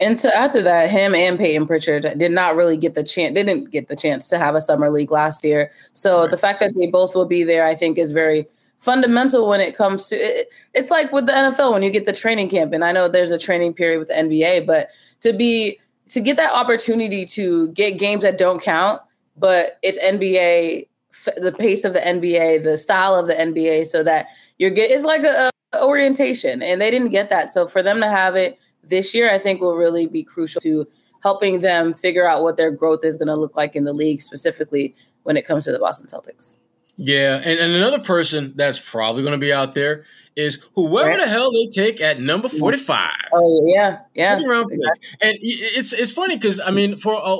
S2: And to add to that, him and Payton Pritchard did not really get the chance. They didn't get the chance to have a summer league last year. So right. the fact that they both will be there, I think, is very fundamental when it comes to it. It's like with the NFL when you get the training camp, and I know there's a training period with the NBA, but to be to get that opportunity to get games that don't count, but it's NBA, the pace of the NBA, the style of the NBA, so that you're get it's like a, a orientation, and they didn't get that. So for them to have it this year, I think will really be crucial to helping them figure out what their growth is going to look like in the league, specifically when it comes to the Boston Celtics.
S1: Yeah, and, and another person that's probably going to be out there is whoever the hell they take at number mm. 45.
S2: Oh yeah, yeah. Exactly.
S1: And it's it's funny because I mean, for uh,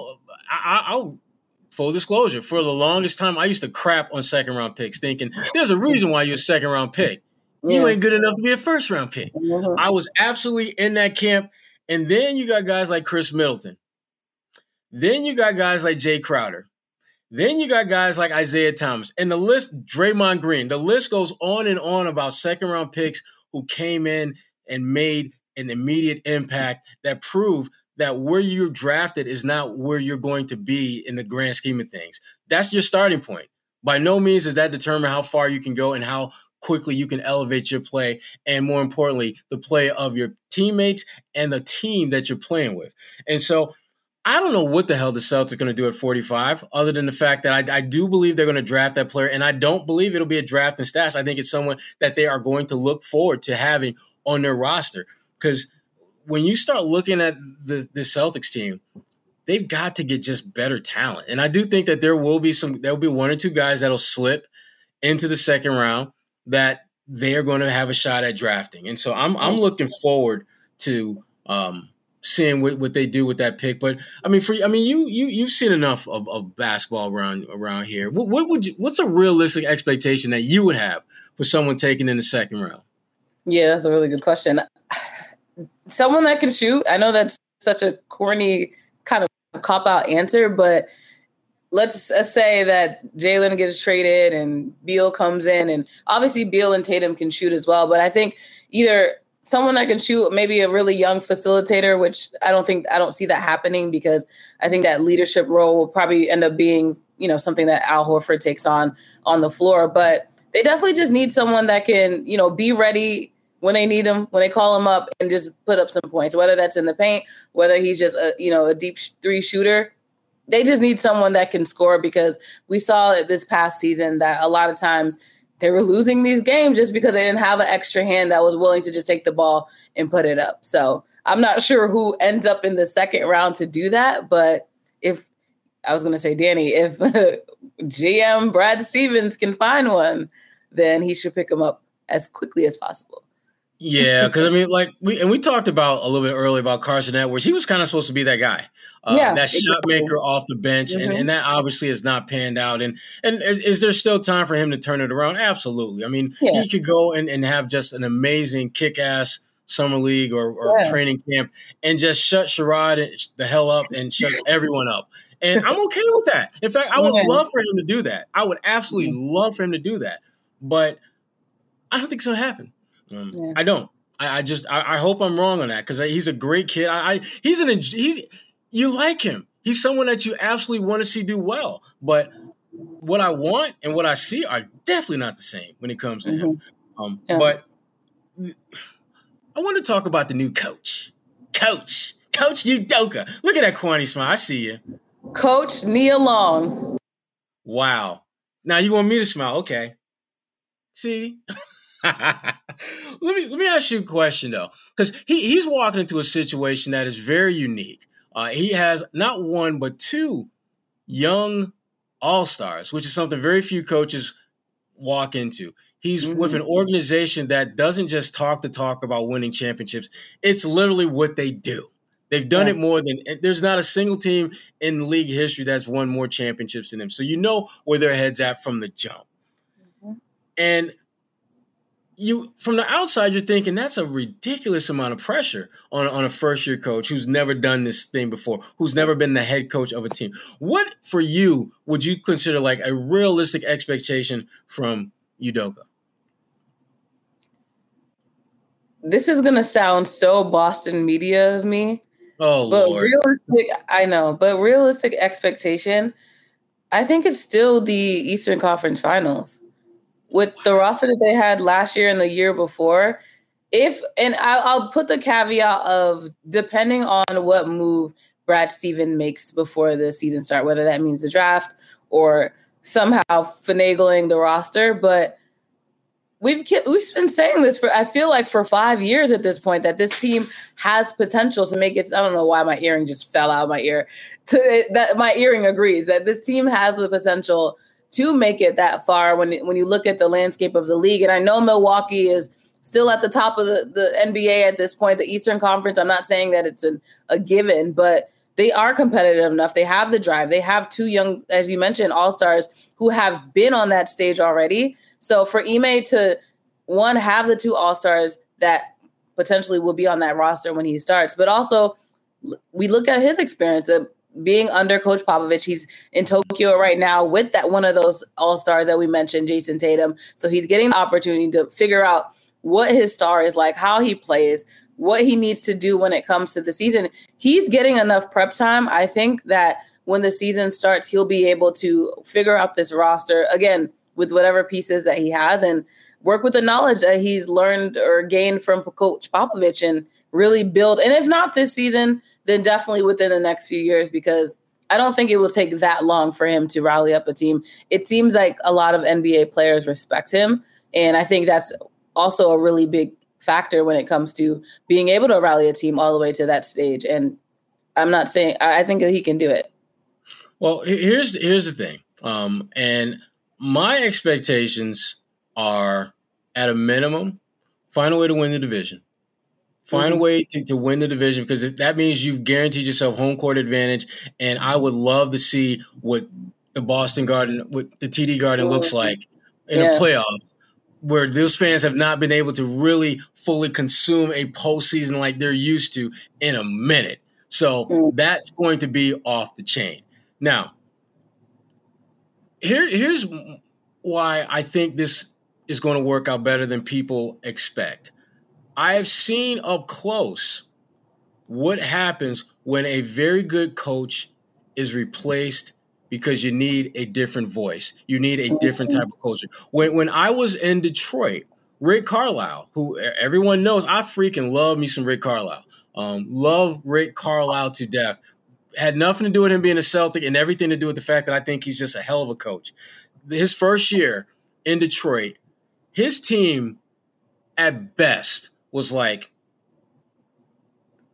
S1: I, I'll full disclosure, for the longest time, I used to crap on second round picks, thinking there's a reason why you're a second round pick. You ain't good enough to be a first round pick. Mm-hmm. I was absolutely in that camp. And then you got guys like Khris Middleton. Then you got guys like Jae Crowder. Then you got guys like Isaiah Thomas and the list, Draymond Green. The list goes on and on about second round picks who came in and made an immediate impact that proved that where you're drafted is not where you're going to be in the grand scheme of things. That's your starting point. By no means does that determine how far you can go and how quickly you can elevate your play and more importantly the play of your teammates and the team that you're playing with and so I don't know what the hell the Celtics are going to do at 45, other than the fact that I, I do believe they're going to draft that player. And I don't believe it'll be a draft and stash. I think it's someone that they are going to look forward to having on their roster. Because when you start looking at the, the Celtics team, they've got to get just better talent. And I do think that there will be some, there will be one or two guys that'll slip into the second round that they are going to have a shot at drafting. And so I'm, I'm looking forward to, um, seeing what, what they do with that pick. But I mean, for I mean, you you you've seen enough of, of basketball around around here. What, what would you, what's a realistic expectation that you would have for someone taken in the second round?
S2: Yeah, that's a really good question. Someone that can shoot. I know that's such a corny kind of cop out answer, but let's, say that Jaylen gets traded and Beal comes in, and obviously Beal and Tatum can shoot as well. But I think either someone that can shoot, maybe a really young facilitator, which I don't think I don't see that happening because I think that leadership role will probably end up being, you know, something that Al Horford takes on on the floor. But they definitely just need someone that can, you know, be ready when they need him, when they call him up, and just put up some points. Whether that's in the paint, whether he's just a, you know, a deep three shooter. They just need someone that can score because we saw it this past season that a lot of times they were losing these games just because they didn't have an extra hand that was willing to just take the ball and put it up. So I'm not sure who ends up in the second round to do that, but if I was going to say Danny, if GM Brad Stevens can find one, then he should pick him up as quickly as possible.
S1: Yeah, because I mean, like we and we talked about a little bit earlier about Carsen Edwards. He was kind of supposed to be that guy, uh, yeah, that exactly. shot maker off the bench, mm-hmm. and, and that obviously has not panned out. And and is, is, there still time for him to turn it around? Absolutely. I mean, yeah. he could go and, and have just an amazing kick ass summer league or, or yeah. training camp and just shut Sherrod the hell up and shut everyone up. And I'm okay with that. In fact, I would yeah. love for him to do that. I would absolutely mm-hmm. love for him to do that. But I don't think it's going to happen. Um, yeah. I don't. I, I just I, I, hope I'm wrong on that because he's a great kid. I, I he's an he's you like him. He's someone that you absolutely want to see do well. But what I want and what I see are definitely not the same when it comes to mm-hmm. him. Um, yeah. But I want to talk about the new coach, Coach Coach Udoka. Look at that corny smile. I see you,
S2: Coach Nia Long.
S1: Wow. Now you want me to smile? Okay. See. let me let me ask you a question though, because he, he's walking into a situation that is very unique. Uh, he has not one but two young all stars, which is something very few coaches walk into. He's mm-hmm. with an organization that doesn't just talk the talk about winning championships; it's literally what they do. They've done yeah. it more than there's not a single team in league history that's won more championships than them. So you know where their heads at from the jump. Mm-hmm. And you from the outside, you're thinking that's a ridiculous amount of pressure on, on a first year coach who's never done this thing before, who's never been the head coach of a team. What for you would you consider like a realistic expectation from Udoka?
S2: This is gonna sound so Boston media of me.
S1: Oh,
S2: but
S1: Lord.
S2: realistic, I know, but realistic expectation, I think it's still the Eastern Conference Finals with the roster that they had last year and the year before, if and I'll, I'll put the caveat of depending on what move Brad Steven makes before the season start, whether that means the draft or somehow finagling the roster, but we've we've been saying this for I feel like for five years at this point that this team has potential to make it. I don't know why my earring just fell out of my ear. To that my earring agrees that this team has the potential to make it that far when when you look at the landscape of the league. And I know Milwaukee is still at the top of the, the NBA at this point, the Eastern Conference. I'm not saying that it's an, a given, but they are competitive enough. They have the drive. They have two young, as you mentioned, all stars who have been on that stage already. So for Ime to one have the two all stars that potentially will be on that roster when he starts, but also we look at his experience uh, being under Coach Popovich. He's in Tokyo right now with that one of those all stars that we mentioned, Jayson Tatum. So he's getting the opportunity to figure out what his star is like, how he plays, what he needs to do when it comes to the season. He's getting enough prep time. I think that when the season starts, he'll be able to figure out this roster again with whatever pieces that he has and work with the knowledge that he's learned or gained from Coach Popovich and really build. And if not this season, then definitely within the next few years because I don't think it will take that long for him to rally up a team. It seems like a lot of NBA players respect him. And I think that's also a really big factor when it comes to being able to rally a team all the way to that stage. And I'm not saying I think that he can do it.
S1: Well, here's here's the thing. Um, and my expectations are at a minimum, find a way to win the division. Find mm-hmm. a way to, to win the division because that means you've guaranteed yourself home court advantage. And I would love to see what the Boston Garden, what the TD Garden looks mm-hmm. like in yeah. a playoff where those fans have not been able to really fully consume a postseason like they're used to in a minute. So mm. that's going to be off the chain. Now, here, here's why I think this is going to work out better than people expect. I have seen up close what happens when a very good coach is replaced because you need a different voice. You need a different type of culture. When when I was in Detroit, Rick Carlisle, who everyone knows, I freaking love me some Rick Carlisle. Um, love Rick Carlisle to death. Had nothing to do with him being a Celtic and everything to do with the fact that I think he's just a hell of a coach. His first year in Detroit, his team at best was like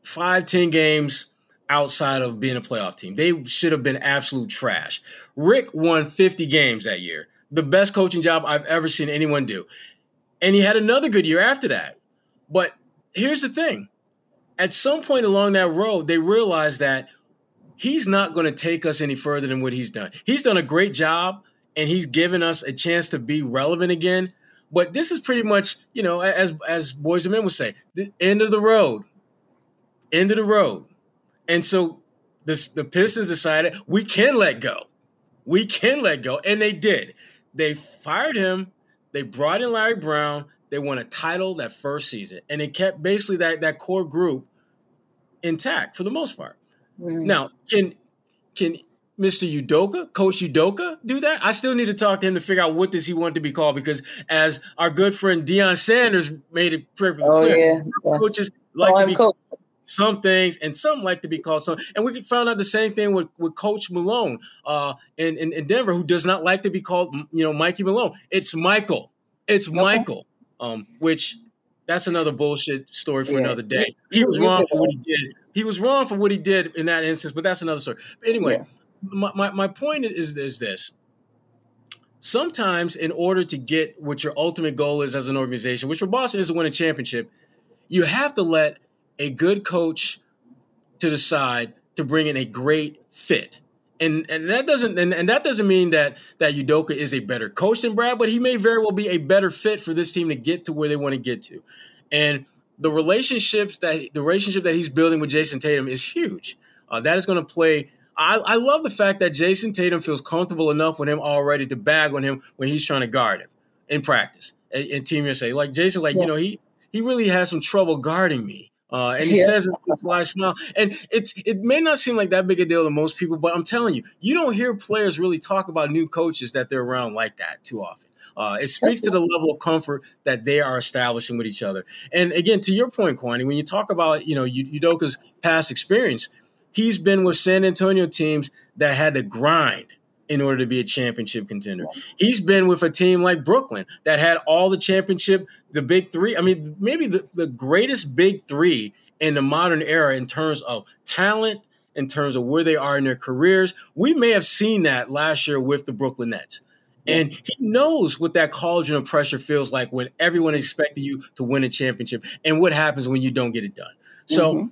S1: five, ten games outside of being a playoff team. They should have been absolute trash. Rick won 50 games that year, the best coaching job I've ever seen anyone do. And he had another good year after that. But here's the thing at some point along that road, they realized that he's not going to take us any further than what he's done. He's done a great job and he's given us a chance to be relevant again. But this is pretty much, you know, as as boys and men would say, the end of the road, end of the road. And so this, the Pistons decided we can let go, we can let go, and they did. They fired him. They brought in Larry Brown. They won a title that first season, and it kept basically that that core group intact for the most part. Mm. Now, can can Mr. Udoka, Coach Udoka, do that? I still need to talk to him to figure out what does he want to be called because as our good friend Deion Sanders made it perfectly oh, clear, yeah. coaches like oh, to be coach. some things and some like to be called some. And we found out the same thing with, with Coach Malone uh, in, in, in Denver, who does not like to be called, you know, Mikey Malone. It's Michael. It's okay. Michael, um, which that's another bullshit story for yeah. another day. He was wrong for what he did. He was wrong for what he did in that instance, but that's another story. But anyway. Yeah my, my, my point is, is this sometimes in order to get what your ultimate goal is as an organization, which for Boston is to win a championship, you have to let a good coach to the side to bring in a great fit. And and that doesn't and, and that doesn't mean that that Udoka is a better coach than Brad, but he may very well be a better fit for this team to get to where they want to get to. And the relationships that the relationship that he's building with Jayson Tatum is huge. Uh, that is going to play. I, I love the fact that Jayson Tatum feels comfortable enough with him already to bag on him when he's trying to guard him in practice in Team USA. Like Jayson, like yeah. you know, he he really has some trouble guarding me. Uh, and he yeah. says it with a sly smile. And it's it may not seem like that big a deal to most people, but I'm telling you, you don't hear players really talk about new coaches that they're around like that too often. Uh, it speaks to the level of comfort that they are establishing with each other. And again, to your point, Kwani, when you talk about you know Udoka's past experience, he's been with San Antonio teams that had to grind in order to be a championship contender. He's been with a team like Brooklyn that had all the championship, the big three. I mean, maybe the, the greatest big three in the modern era in terms of talent, in terms of where they are in their careers. We may have seen that last year with the Brooklyn Nets. And he knows what that cauldron of pressure feels like when everyone is expecting you to win a championship and what happens when you don't get it done. So mm-hmm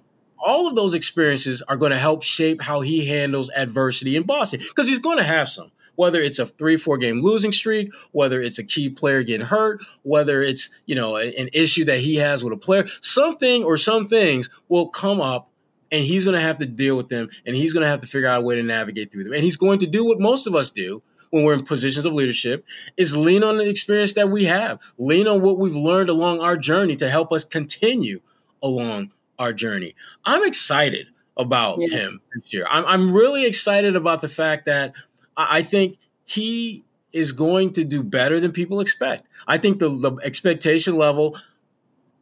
S1: all of those experiences are going to help shape how he handles adversity in Boston because he's going to have some. Whether it's a three, four game losing streak, whether it's a key player getting hurt, whether it's you know an issue that he has with a player, something or some things will come up, and he's going to have to deal with them, and he's going to have to figure out a way to navigate through them, and he's going to do what most of us do, when we're in positions of leadership is lean on the experience that we have, lean on what we've learned along our journey to help us continue along our journey. I'm excited about yeah. him this year. I'm, I'm really excited about the fact that I, I think he is going to do better than people expect. I think the, the expectation level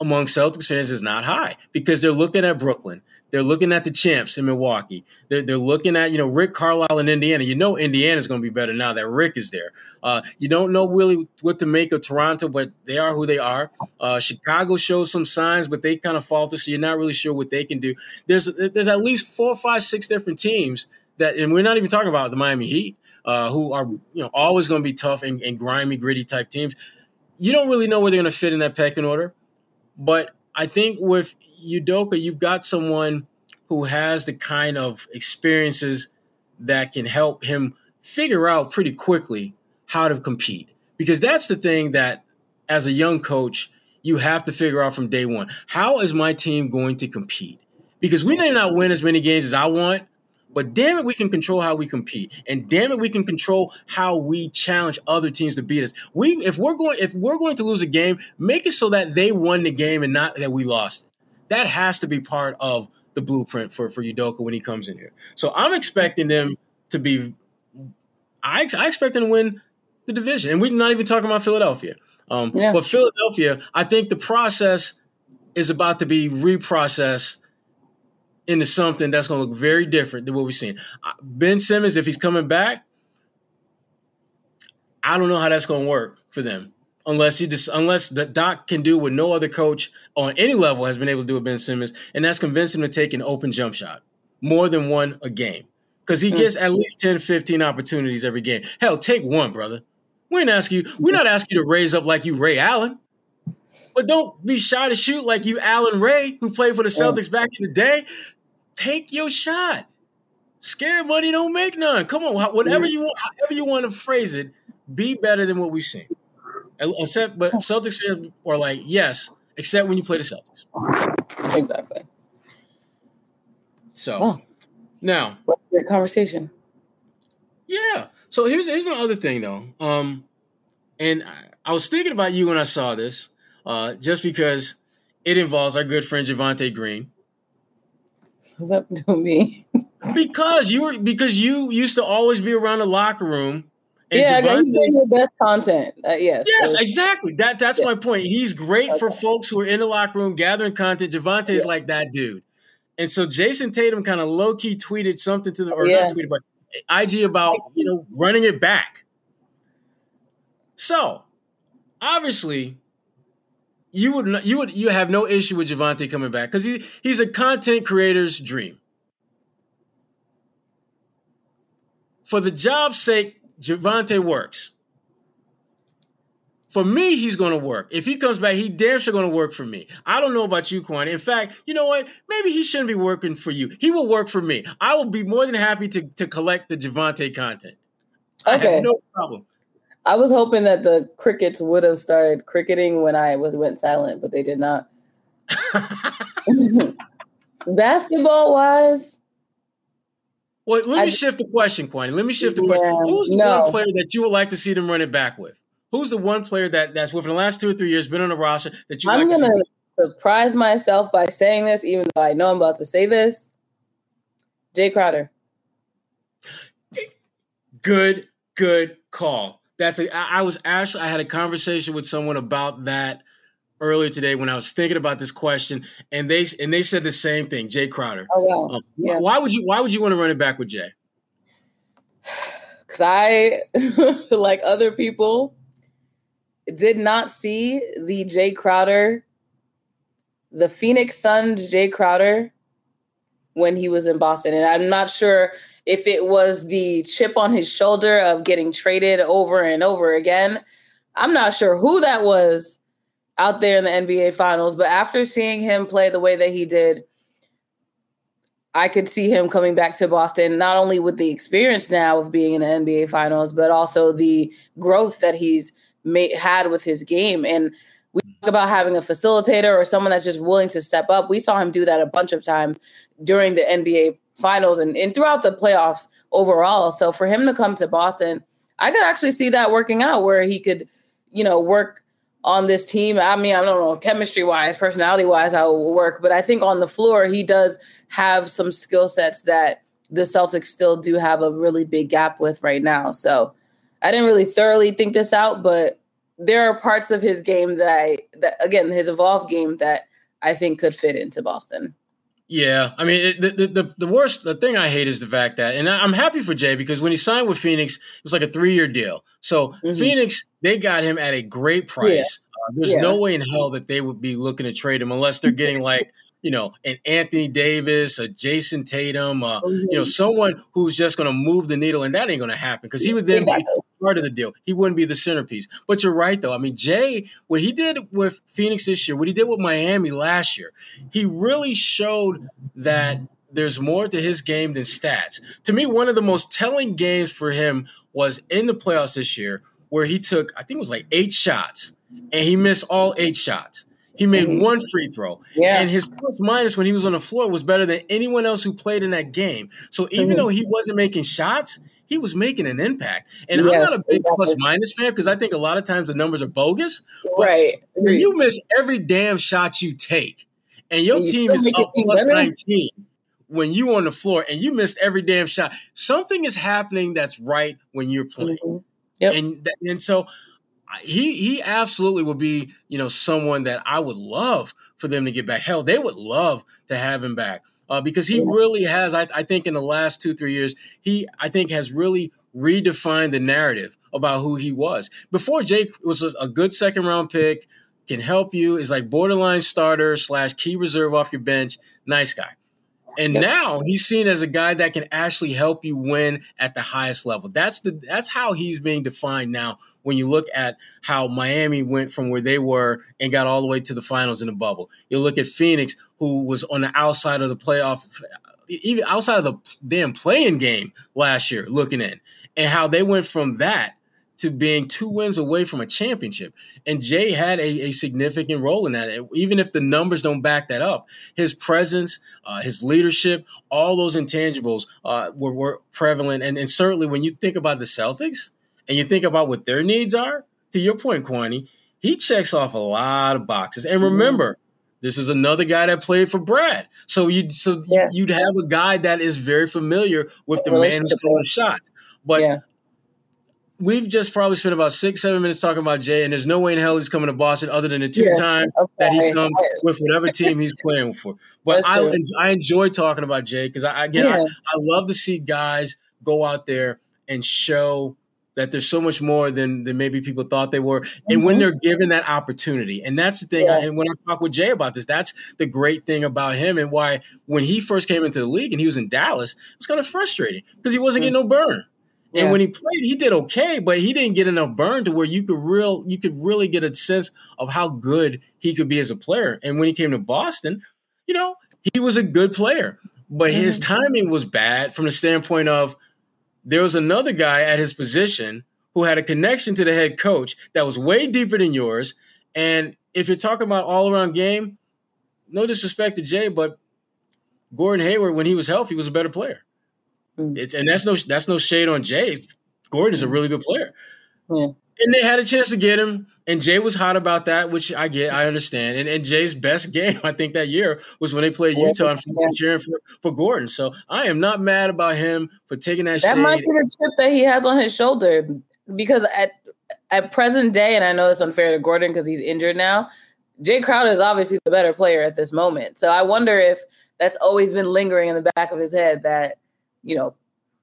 S1: among Celtics fans is not high because they're looking at Brooklyn. They're looking at the champs in Milwaukee. They're, they're looking at, you know, Rick Carlisle in Indiana. You know Indiana's going to be better now that Rick is there. Uh, you don't know really what to make of Toronto, but they are who they are. Uh, Chicago shows some signs, but they kind of falter, so you're not really sure what they can do. There's there's at least four, five, six different teams that, and we're not even talking about the Miami Heat, uh, who are you know always going to be tough and, and grimy, gritty type teams. You don't really know where they're going to fit in that pecking order, but I think with Udoka, you've got someone who has the kind of experiences that can help him figure out pretty quickly how to compete. Because that's the thing that, as a young coach, you have to figure out from day one. How is my team going to compete? Because we may not win as many games as I want, but damn it, we can control how we compete, and damn it, we can control how we challenge other teams to beat us. We, if we're going, if we're going to lose a game, make it so that they won the game and not that we lost. That has to be part of the blueprint for for Udoka when he comes in here. So I'm expecting them to be. I, I expect them to win the division, and we're not even talking about Philadelphia. Um, yeah. But Philadelphia, I think the process is about to be reprocessed into something that's going to look very different than what we've seen. Ben Simmons, if he's coming back, I don't know how that's going to work for them unless he just unless the Doc can do what no other coach on any level has been able to do with Ben Simmons, and that's convince him to take an open jump shot more than one a game because he hmm. gets at least 10, 15 opportunities every game. Hell, take one, brother. We ain't ask you. We're not asking you to raise up like you Ray Allen, but don't be shy to shoot like you Allan Ray, who played for the Celtics back in the day. Take your shot. Scared money don't make none. Come on, whatever you want, however you want to phrase it, be better than what we've seen. Except, but Celtics fans are like, yes, except when you play the Celtics.
S2: Exactly.
S1: So oh. now,
S2: great conversation.
S1: Yeah. So here's here's my other thing though. Um, and I, I was thinking about you when I saw this, uh, just because it involves our good friend Javonte Green.
S2: What's up to me?
S1: because you were because you used to always be around the locker room
S2: yeah, Javonte, he's doing the best content. Uh, yes.
S1: Yes, exactly. That that's yeah. my point. He's great okay. for folks who are in the locker room gathering content. Javonte is yeah. like that dude. And so Jayson Tatum kind of low key tweeted something to the or yeah. not tweeted, but IG about you know running it back. So obviously, you would you would you have no issue with Javonte coming back because he he's a content creator's dream. For the job's sake, Javonte works. for me, he's going to work. If he comes back, he damn sure going to work for me. I don't know about you, Quan. In fact, you know what? Maybe he shouldn't be working for you. He will work for me. I will be more than happy to, to collect the Javonte content. Okay. no problem.
S2: I was hoping that the crickets would have started cricketing when I was went silent, but they did not. Basketball wise.
S1: Well, let me I, shift the question, Kwani. Let me shift the yeah, question. Who's the no. one player that you would like to see them run it back with? Who's the one player that that's within the last two or three years been on the roster that you? I'm like gonna
S2: surprise myself by saying this, even though I know I'm about to say this. Jae Crowder.
S1: Good, good call. That's a. I, I was actually I had a conversation with someone about that earlier today when I was thinking about this question, and they and they said the same thing. Jae Crowder. Oh wow. Um, yeah. Why would you Why would you want to run it back with Jae?
S2: Because I, like other people, did not see the Jae Crowder, the Phoenix Suns Jae Crowder when he was in Boston. And I'm not sure if it was the chip on his shoulder of getting traded over and over again. I'm not sure who that was out there in the NBA finals, but after seeing him play the way that he did, I could see him coming back to Boston, not only with the experience now of being in the NBA finals, but also the growth that he's made, had with his game. And we talk about having a facilitator or someone that's just willing to step up. We saw him do that a bunch of times during the NBA finals and, and throughout the playoffs overall. So for him to come to Boston, I could actually see that working out where he could, you know, work on this team. I mean, I don't know, chemistry wise, personality wise, how it will work, but I think on the floor, he does have some skill sets that the Celtics still do have a really big gap with right now. So I didn't really thoroughly think this out, but there are parts of his game that I that again his evolved game that I think could fit into Boston.
S1: Yeah, I mean it, the, the the worst the thing I hate is the fact that, and I'm happy for Jae because when he signed with Phoenix, it was like a three year deal. So mm-hmm. Phoenix they got him at a great price. Yeah. Uh, there's yeah. no way in hell that they would be looking to trade him unless they're getting like you know, an Anthony Davis, a Jayson Tatum, uh, mm-hmm. you know, someone who's just going to move the needle, and that ain't going to happen because he would then be part of the deal. He wouldn't be the centerpiece. But you're right, though. I mean, Jae, what he did with Phoenix this year, what he did with Miami last year, he really showed that there's more to his game than stats. To me, one of the most telling games for him was in the playoffs this year, where he took, I think it was like eight shots, and he missed all eight shots. He made mm-hmm. one free throw. Yeah. And his plus minus when he was on the floor was better than anyone else who played in that game. So even mm-hmm. though he wasn't making shots, he was making an impact. And yes, I'm not a big exactly. plus minus fan because I think a lot of times the numbers are bogus.
S2: Right.
S1: You miss every damn shot you take and your and you team is up plus 19 when you on the floor and you missed every damn shot, something is happening that's right when you're playing. Mm-hmm. Yep. And, and so he he absolutely will be you know someone that I would love for them to get back. Hell, they would love to have him back uh, because he really has. I, I think in the last two three years, he I think has really redefined the narrative about who he was. Before Jake was a good second round pick, can help you, is like borderline starter slash key reserve off your bench, nice guy. And yep. now he's seen as a guy that can actually help you win at the highest level. That's the that's how he's being defined now when you look at how Miami went from where they were and got all the way to the finals in the bubble. You look at Phoenix who was on the outside of the playoff even outside of the damn playing game last year looking in and how they went from that to being two wins away from a championship. And Jae had a, a, significant role in that. Even if the numbers don't back that up, his presence, uh, his leadership, all those intangibles uh, were, were, prevalent. And, and, certainly when you think about the Celtics and you think about what their needs are, to your point, Kwani, he checks off a lot of boxes. And mm-hmm. remember, this is another guy that played for Brad. So you so yeah. you'd have a guy that is very familiar with the man who's calling shots. But yeah we've just probably spent about six, seven minutes talking about Jae, and there's no way in hell he's coming to Boston other than the two yeah, times okay. that he comes with whatever team he's playing for. But I, I enjoy talking about Jae because I again. I, I love to see guys go out there and show that there's so much more than than maybe people thought they were, and mm-hmm. when they're given that opportunity, and that's the thing. Yeah. I, and when I talk with Jae about this, that's the great thing about him, and why when he first came into the league and he was in Dallas, it was kind of frustrating because he wasn't mm-hmm. getting no burn. And when he played, he did okay, but he didn't get enough burn to where you could real you could really get a sense of how good he could be as a player. And when he came to Boston, you know, he was a good player, but mm-hmm. his timing was bad from the standpoint of there was another guy at his position who had a connection to the head coach that was way deeper than yours. And if you're talking about all around game, no disrespect to Jae, but Gordon Hayward, when he was healthy, was a better player. Mm. It's and that's no that's no shade on Jae. Gordon is a mm. really good player. Yeah. And they had a chance to get him, and Jae was hot about that, which I get, I understand. And, and Jae's best game, I think, that year was when they played Utah and yeah. cheering for, for Gordon. So I am not mad about him for taking that.
S2: That
S1: shade.
S2: might be the chip that he has on his shoulder because at at present day, and I know it's unfair to Gordon because he's injured now. Jae Crowder is obviously the better player at this moment. So I wonder if that's always been lingering in the back of his head that you know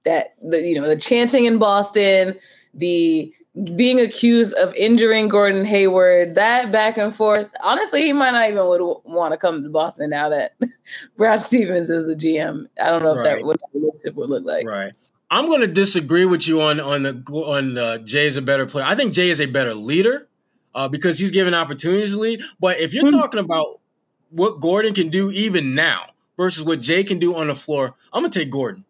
S2: that the you know the chanting in Boston, the being accused of injuring Gordon Hayward, that back and forth. Honestly, he might not even would want to come to Boston now that Brad Stevens is the GM. I don't know if right. that what that relationship would look like.
S1: Right. I'm going to disagree with you on on the on the Jay's a better player. I think Jay is a better leader uh, because he's given opportunities to lead. But if you're mm-hmm. talking about what Gordon can do even now versus what Jay can do on the floor, I'm gonna take Gordon.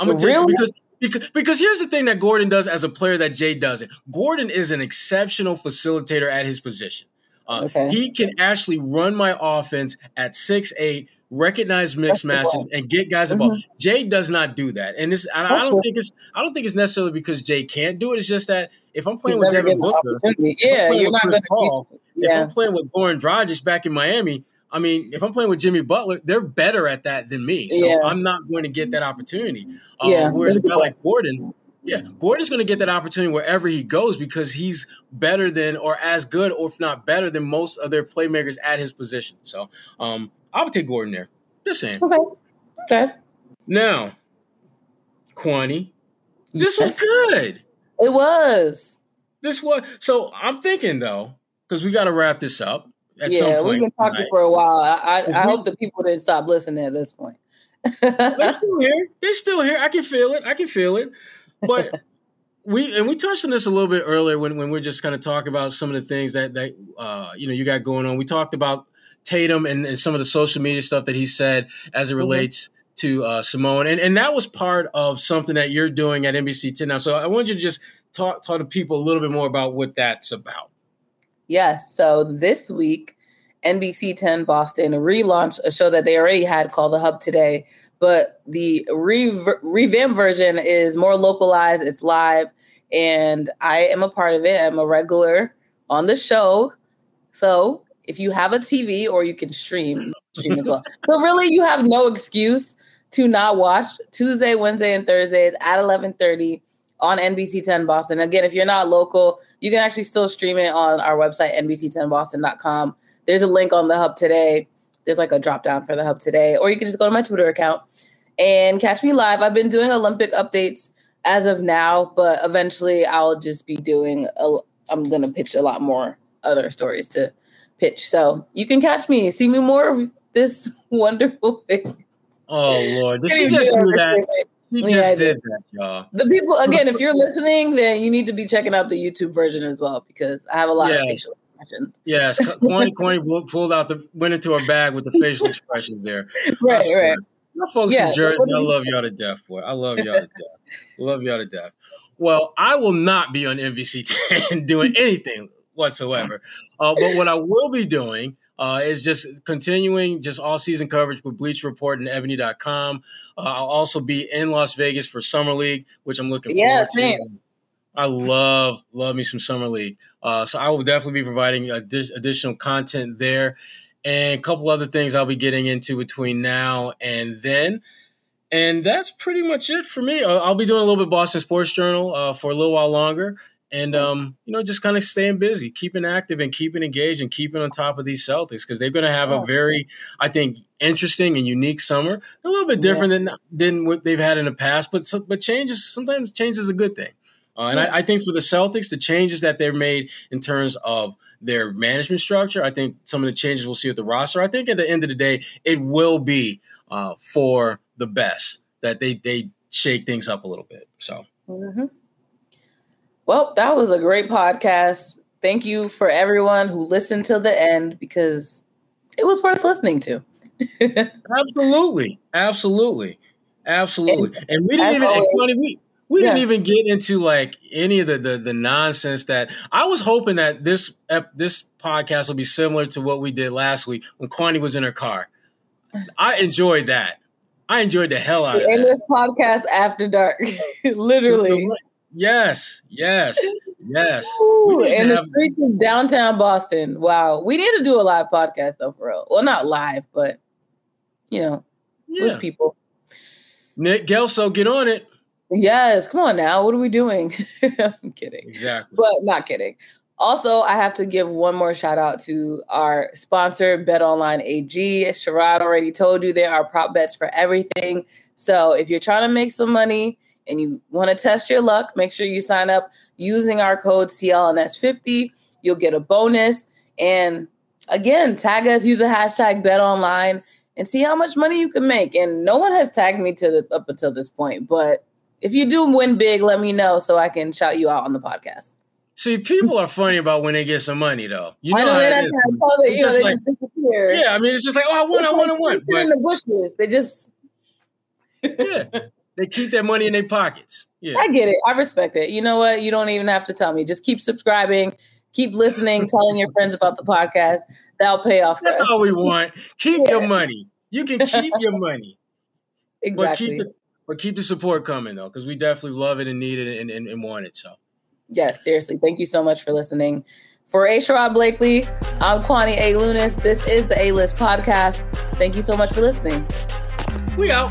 S1: I'm gonna really? take because because, because here's the thing that Gordon does as a player that Jay doesn't. Gordon is an exceptional facilitator at his position. Uh, okay. He can actually run my offense at six eight, recognize mismatches, and get guys mm-hmm. ball. Jay does not do that, and this I, I, don't think it's I don't think it's necessarily because Jay can't do it. It's just that if I'm playing He's with Devin Booker,
S2: yeah, you're not going to.
S1: Yeah. If I'm playing with Goran Dragic back in Miami, I mean, if I'm playing with Jimmy Butler, they're better at that than me. So yeah. I'm not going to get that opportunity. Um, yeah, whereas a guy like Gordon, yeah, Gordon's going to get that opportunity wherever he goes because he's better than or as good, or if not better than most of their playmakers at his position. So um, I would take Gordon there. Just saying.
S2: Okay. Okay.
S1: Now, Kwani, this yes. was good.
S2: It was.
S1: This was so. I'm thinking though, because we got to wrap this up
S2: at yeah, some point. We've been talking tonight. for a while. I, I, I hope the people didn't stop listening at this point.
S1: they're still here. They're still here. I can feel it. I can feel it. But we and we touched on this a little bit earlier when, when we are just kind of talking about some of the things that that uh, you know you got going on. We talked about Tatum and, and, some of the social media stuff that he said as it mm-hmm. relates mm-hmm. to uh, Simone, and and that was part of something that you're doing at NBC Ten now. So I want you to just talk talk to people a little bit more about what that's about.
S2: Yes. So this week, NBC 10 Boston relaunched a show that they already had called The Hub Today, but the re- revamped version is more localized, it's live, and I am a part of it. I'm a regular on the show. So if you have a TV or you can stream, stream as well. So really you have no excuse to not watch Tuesday, Wednesday, and Thursdays at 1130 on NBC 10 Boston. Again, if you're not local, you can actually still stream it on our website, NBC10Boston.com. There's a link on the hub today. There's like a drop down for the hub today, or you can just go to my Twitter account and catch me live. I've been doing Olympic updates as of now, but eventually I'll just be doing, a, I'm going to pitch a lot more other stories to pitch. So you can catch me, see me more of this wonderful thing.
S1: Oh, Lord. Did she just do that? He just yeah, did that, y'all.
S2: The people again, if you're listening, then you need to be checking out the YouTube version as well because I have a lot of facial expressions.
S1: Yes, Kwani Kwani pulled out the went into her bag with the facial expressions there.
S2: Right, right.
S1: My folks yeah, in Jersey, I love y'all to death, boy. I love y'all to death. love y'all to death. Well, I will not be on NBC 10 doing anything whatsoever. Uh, but what I will be doing uh, is just continuing just all season coverage with Bleacher Report and Ebony.com. Uh, I'll also be in Las Vegas for Summer League, which I'm looking yeah, forward same. to. I love love me some Summer League. Uh, so I will definitely be providing adi- additional content there, and a couple other things I'll be getting into between now and then. And that's pretty much it for me. I'll, I'll be doing a little bit Boston Sports Journal uh, for a little while longer, and um, you know, just kind of staying busy, keeping active, and keeping engaged, and keeping on top of these Celtics because they're going to have a very, I think, interesting and unique summer. A little bit different yeah. than than what they've had in the past, but but changes sometimes change is a good thing. Uh, and. I, I, think for the Celtics, the changes that they've made in terms of their management structure, I think some of the changes we'll see with the roster. I think at the end of the day, it will be uh, for the best that they they shake things up a little bit. So
S2: Mm-hmm. Well, that was a great podcast. Thank you for everyone who listened to the end because it was worth listening to.
S1: absolutely, absolutely, absolutely. And, and we didn't even. Always, we, we yeah. didn't even get into like any of the, the, the nonsense that I was hoping that this this podcast will be similar to what we did last week when Kwani was in her car. I enjoyed that. I enjoyed the hell out of it.
S2: this podcast after dark, literally.
S1: Yes, yes, yes.
S2: Ooh, in the streets of downtown Boston. Wow, we need to do a live podcast though, for real. Well, not live, but you know, yeah. with people.
S1: Nick Gelso, get on it.
S2: Yes, come on now. What are we doing? I'm kidding.
S1: Exactly.
S2: But not kidding. Also, I have to give one more shout out to our sponsor, Bet Online AG. Sherrod already told you there are prop bets for everything. So if you're trying to make some money and you want to test your luck, make sure you sign up using our code CLNS50. You'll get a bonus. And again, tag us, use the hashtag Bet Online, and see how much money you can make. And no one has tagged me to the, up until this point, but if you do win big, let me know so I can shout you out on the podcast.
S1: See, people are funny about when they get some money, though. You know, I know how it is. It, you know, like. Yeah, I mean, it's just like, oh, I won, I won, I won.
S2: But in the bushes, they just
S1: yeah, they keep that money in their pockets. Yeah,
S2: I get it. I respect it. You know what? You don't even have to tell me. Just keep subscribing, keep listening, telling your friends about the podcast. That'll pay off.
S1: That's all we want. Keep yeah. your money. You can keep your money.
S2: Exactly.
S1: But keep the but keep the support coming though, because we definitely love it and need it and, and, and, want it. So,
S2: yes, seriously, thank you so much for listening. For A. Sherrod Blakely, I'm Kwani A. Lunis. This is the A List Podcast. Thank you so much for listening.
S1: We out.